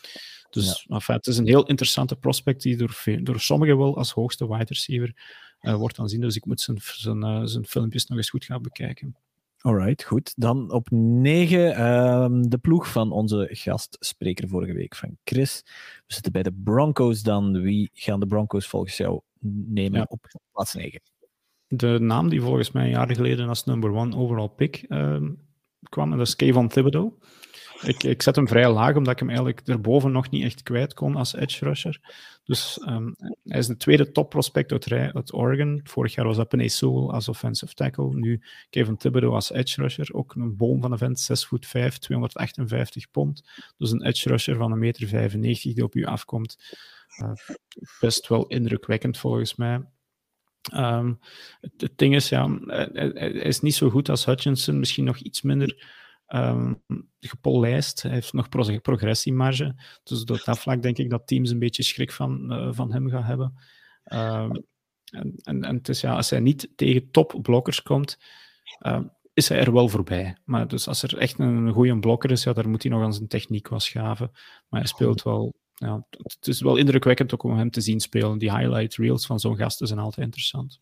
Dus ja. enfin, het is een heel interessante prospect die door, door sommigen wel als hoogste wide receiver uh, wordt aanzien. Dus ik moet zijn, zijn, uh, zijn filmpjes nog eens goed gaan bekijken. Alright, goed. Dan op 9 um, de ploeg van onze gastspreker vorige week, van Chris. We zitten bij de Broncos dan. Wie gaan de Broncos volgens jou nemen ja. op plaats 9? de naam die volgens mij een jaar geleden als number one overall pick uh, kwam, en dat is Kevin Thibodeau. Ik, ik zet hem vrij laag, omdat ik hem eigenlijk erboven nog niet echt kwijt kon als edge rusher. Dus um, hij is de tweede top prospect uit, uit Oregon. Vorig jaar was dat Penny Sewell als offensive tackle. Nu Kevin Thibodeau als edge rusher. Ook een boom van een vent, 6 voet 5, 258 pond. Dus een edge rusher van 1,95 meter 95 die op u afkomt. Uh, best wel indrukwekkend volgens mij. Um, het, ding is, ja, hij, hij, is niet zo goed als Hutchinson, misschien nog iets minder um, gepolijst. Hij heeft nog progressiemarge. Dus op dat vlak denk ik dat teams een beetje schrik van, uh, van hem gaan hebben. Um, en, en, en het is, ja, als hij niet tegen topblokkers komt, uh, is hij er wel voorbij. Maar dus als er echt een goede blokker is, ja, daar moet hij nog aan zijn techniek wat schaven. Maar hij speelt wel ja, het is wel indrukwekkend ook om hem te zien spelen. Die highlight reels van zo'n gasten zijn altijd interessant.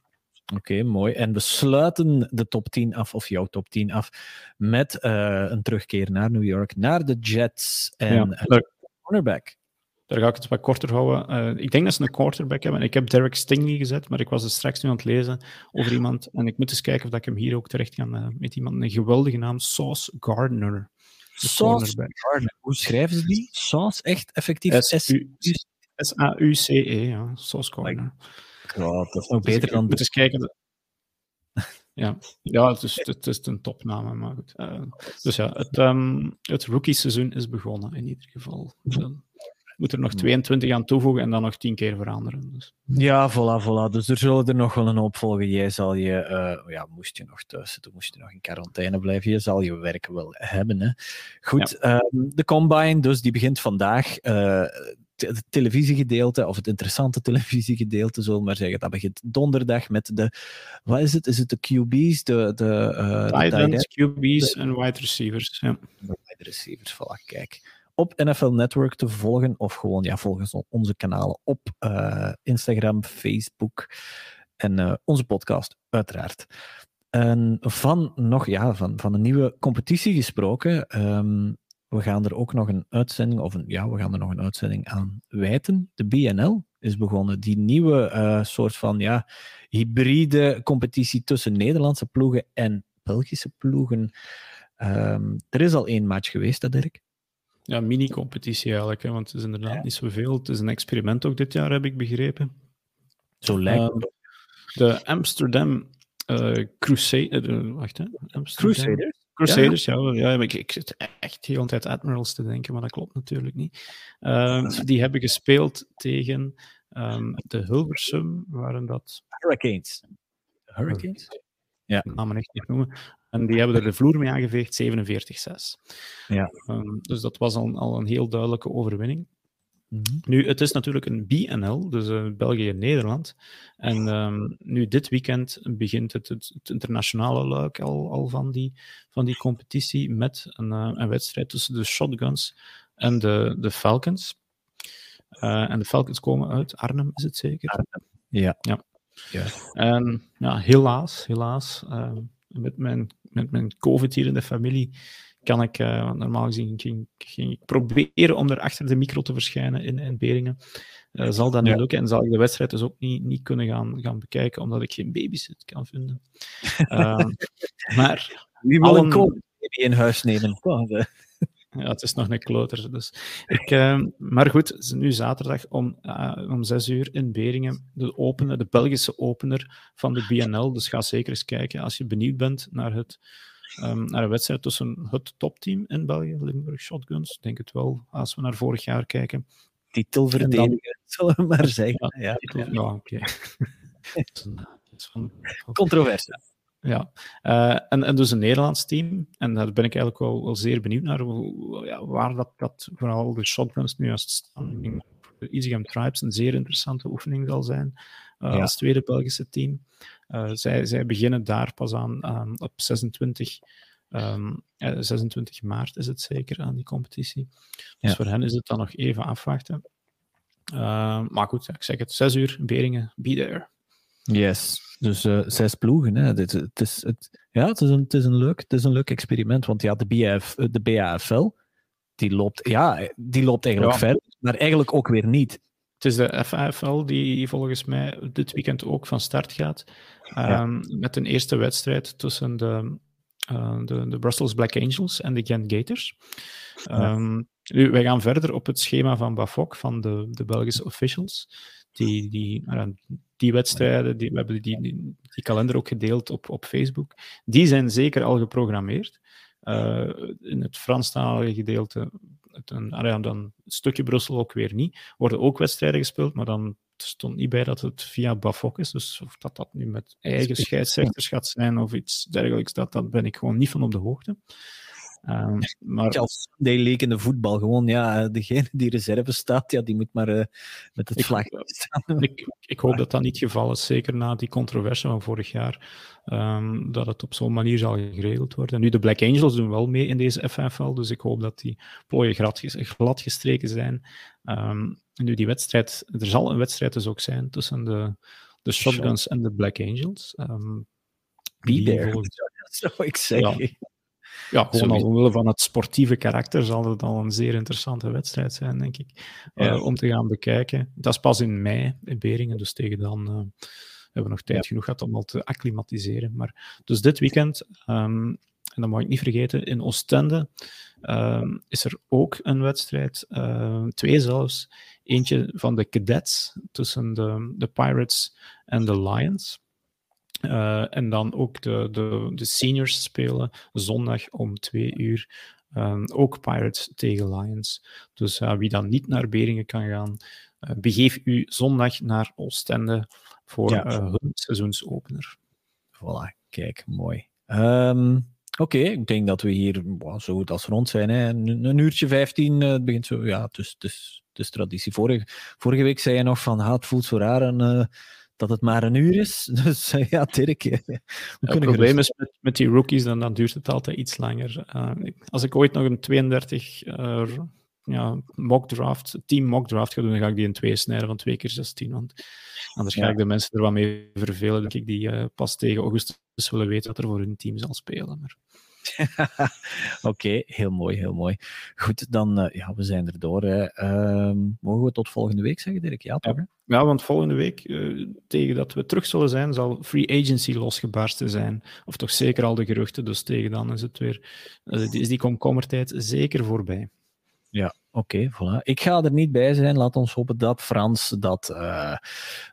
Oké, mooi. En we sluiten de top 10 af, of jouw top 10 af, met uh, een terugkeer naar New York, naar de Jets en ja, cornerback. Daar ga ik het wat korter houden. Uh, ik denk dat ze een quarterback hebben. Ik heb Derek Stingley gezet, maar ik was er straks nu aan het lezen over iemand. En ik moet eens kijken of ik hem hier ook terecht kan uh, met iemand. Een geweldige naam, Sauce Gardner. Sauce Gardner. Hoe schrijven ze die? Sauce, echt effectief? S-A-U-C-E, ja. Sauce Gardner. Ja, dat is nog dus beter dan... Moet eens kijken. Ja, ja het, is, het is een topnaam, maar goed. Uh, dus ja, het, um, het rookie-seizoen is begonnen in ieder geval. Dan moet er nog 22 aan toevoegen en dan nog 10 keer veranderen. Dus. Ja, voilà, voilà. Dus er zullen er nog wel een hoop volgen. Jij zal je, uh, ja, moest je nog thuis zitten, moest je nog in quarantaine blijven, je zal je werk wel hebben. Hè? Goed, ja. uh, de Combine, dus die begint vandaag. Het televisiegedeelte, of het interessante televisiegedeelte, zullen we maar zeggen, dat begint donderdag met de, wat is het? Is het de QB's? De, de, uh, de QB's en wide receivers. Ja. De wide receivers, voilà, kijk. Op NFL Network te volgen, of gewoon ja, volgens onze kanalen op uh, Instagram, Facebook en uh, onze podcast, uiteraard. En van nog, ja, van, van een nieuwe competitie gesproken. Um, we gaan er ook nog een uitzending, of een, ja, we gaan er nog een uitzending aan wijten. De BNL is begonnen. Die nieuwe uh, soort van ja, hybride competitie tussen Nederlandse ploegen en Belgische ploegen. Um, er is al één match geweest, hè, Dirk? Ja, mini-competitie eigenlijk, hè, want het is inderdaad ja. niet zoveel. Het is een experiment ook dit jaar, heb ik begrepen. Zo lijkt het. Uh, de Amsterdam uh, Crusade... Uh, wacht, hè. Amsterdam. Crusaders? Crusaders, ja. ja, ja ik, ik zit echt heel tijd Admirals te denken, maar dat klopt natuurlijk niet. Um, die hebben gespeeld tegen um, de Hilversum, waren dat... Hurricanes. Hurricanes? Ja. Namen echt niet noemen. En die hebben er de vloer mee aangeveegd, 47-6. Ja. Um, dus dat was al, al een heel duidelijke overwinning. Mm -hmm. Nu, het is natuurlijk een BNL, dus uh, België-Nederland. En um, nu dit weekend begint het, het, het, internationale luik al, al van, die, van die competitie met een, uh, een wedstrijd tussen de Shotguns en de, de Falcons. Uh, en de Falcons komen uit Arnhem, is het zeker? Arnhem, ja. ja. ja. En ja, helaas, helaas, met, mijn, met mijn COVID hier in de familie kan ik, uh, normaal gezien ging, ging, ik proberen om er achter de micro te verschijnen in, in Beringen. Uh, zal dat niet ja. lukken en zal ik de wedstrijd dus ook niet, niet kunnen gaan, gaan bekijken, omdat ik geen babysit kan vinden. uh, maar... Wie wil een baby in huis nemen? Ja, het is nog een kloter. Dus. Ik, uh, maar goed, het is nu zaterdag om, uh, om zes uur in Beringen, de, opener, de Belgische opener van de BNL. Dus ga zeker eens kijken als je benieuwd bent naar het um, naar een wedstrijd tussen het topteam in België, Limburg Shotguns. Ik denk het wel, als we naar vorig jaar kijken. Titelverdediger, zullen we maar zeggen. Ja, ja, ja oké. Controverse. Ja, uh, en, en dus een Nederlands team. En daar ben ik eigenlijk wel, wel zeer benieuwd naar, hoe, ja, waar dat, dat vooral de shotguns nu juist staan. De Easygam Tribes een zeer interessante oefening zal zijn uh, ja. als tweede Belgische team. Uh, zij, zij beginnen daar pas aan, aan op 26, um, 26 maart is het zeker aan die competitie. Dus ja. voor hen is het dan nog even afwachten. Uh, maar goed, ik zeg het, 6 uur, Beringen, be there. Yes, dus uh, zes ploegen. Hè. Het, het, is, het, ja, het is, een, het, is een leuk, het is een leuk experiment, want ja, de, BAF, de BAFL, die loopt, ja, die loopt eigenlijk ja. verder, maar eigenlijk ook weer niet. Het is de FAFL die volgens mij dit weekend ook van start gaat. Ehm, met een eerste wedstrijd tussen de, uh, de, de, Brussels Black Angels en de Gent Gators. Um, nu, wij gaan verder op het schema van Bafok, van de, de Belgische officials. Die, die, uh, die wedstrijden, die, we hebben die, die, die, kalender ook gedeeld op, op Facebook, die zijn zeker al geprogrammeerd. Uh, in het Franstalige gedeelte een, dan een stukje Brussel ook weer niet. Worden ook wedstrijden gespeeld, maar dan stond niet bij dat het via Bafok is. Dus of dat dat nu met eigen scheidsrechters gaat zijn of iets dergelijks, dat, dat ben ik gewoon niet van op de hoogte. Um, maar... Als Sunday in de voetbal, gewoon ja, degene die reserve staat, ja, die moet maar uh, met het vlag staan. Ik, ik, hoop dat dat niet het geval is, zeker na die controverse van vorig jaar, um, dat het op zo'n manier zal geregeld worden. Nu, de Black Angels doen wel mee in deze FFL, dus ik hoop dat die plooien glad, glad gestreken zijn. Um, nu, die wedstrijd, er zal een wedstrijd dus ook zijn tussen de, de Shotguns en de Black Angels. Be there, zou ik zeggen. Ja. Ja, gewoon al omwille van het sportieve karakter zal het al een zeer interessante wedstrijd zijn, denk ik, uh, om te gaan bekijken. Dat is pas in mei in Beringen, dus tegen dan uh, hebben we nog tijd genoeg gehad om al te acclimatiseren. Maar, dus dit weekend, um, en dat mag ik niet vergeten, in Oostende um, is er ook een wedstrijd, uh, twee zelfs. Eentje van de cadets tussen de, de Pirates en de Lions. Uh, en dan ook de, de, de seniors spelen zondag om twee uur. Um, ook Pirates tegen Lions. Dus uh, wie dan niet naar Beringen kan gaan, uh, begeef u zondag naar Oostende voor ja. hun seizoensopener. Voilà, kijk, mooi. Um, Oké, okay, ik denk dat we hier wow, zo goed als rond zijn. Hè. Een, een uurtje 15, het begint zo. Ja, dus, dus, dus traditie. Vorige, vorige week zei je nog van, ah, het voelt zo raar. Dat het maar een uur is. Dus uh, ja, Dirk. Ja, het probleem is met, met, die rookies, dan, dan duurt het altijd iets langer. Uh, als ik ooit nog een 32 uh, ja, mock draft, team mock draft ga doen, dan ga ik die in twee snijden van twee keer 16. Want anders ga ik de mensen er wat mee vervelen, dat ik die pas tegen augustus willen weten wat er voor hun team zal spelen. Maar... Oké, heel mooi, heel mooi. Goed, dan, uh, ja, we zijn er door. Uh, mogen we tot volgende week zeggen, Dirk? Ja, toch? Ja, want volgende week, uh, tegen dat we terug zullen zijn, zal free agency losgebarsten zijn. Of toch zeker al de geruchten, dus tegen dan is het weer, is die komkommertijd zeker voorbij. Ja, oké, okay, voilà. Ik ga er niet bij zijn. Laat ons hopen dat Frans, dat, uh,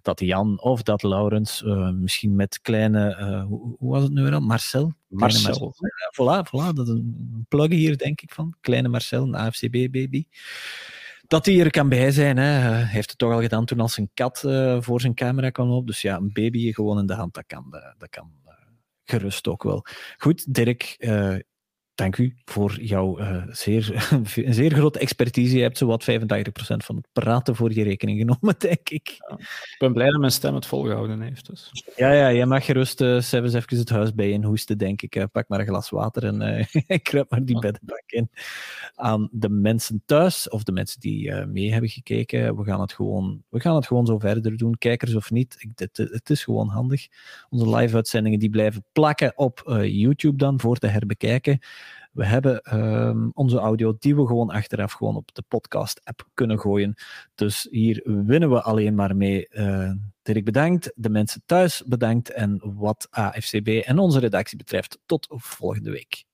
dat Jan of dat Laurens, uh, misschien met kleine, uh, hoe, hoe, was het nu weer al? Marcel? Marcel. Marcel. voilà, voilà, dat is een plug hier, denk ik, van. Kleine Marcel, een AFCB-baby. Dat hij er kan bij zijn. Hè. Hij heeft het toch al gedaan toen als zijn kat voor zijn camera kwam op. Dus ja, een baby gewoon in de hand, dat kan, dat kan gerust ook wel. Goed, Dirk, dank u voor jouw uh, zeer, zeer grote expertise. Je hebt zowat 85% van het praten voor je rekening genomen, denk ik. Ja, ik ben blij dat mijn stem het volgehouden heeft. Dus. Ja, ja, jij mag gerust uh, zelfs even het huis bij en hoesten, denk ik. Uh, pak maar een glas water en uh, kruip maar die beddenbak in. Aan de mensen thuis, of de mensen die mee hebben gekeken, we gaan, het gewoon, we gaan het gewoon zo verder doen, kijkers of niet. Ik, het is gewoon handig. Onze live-uitzendingen die blijven plakken op YouTube dan, voor te herbekijken. We hebben um, onze audio die we gewoon achteraf gewoon op de podcast-app kunnen gooien. Dus hier winnen we alleen maar mee. Uh, Dirk bedankt, de mensen thuis bedankt en wat AFCB en onze redactie betreft, tot volgende week.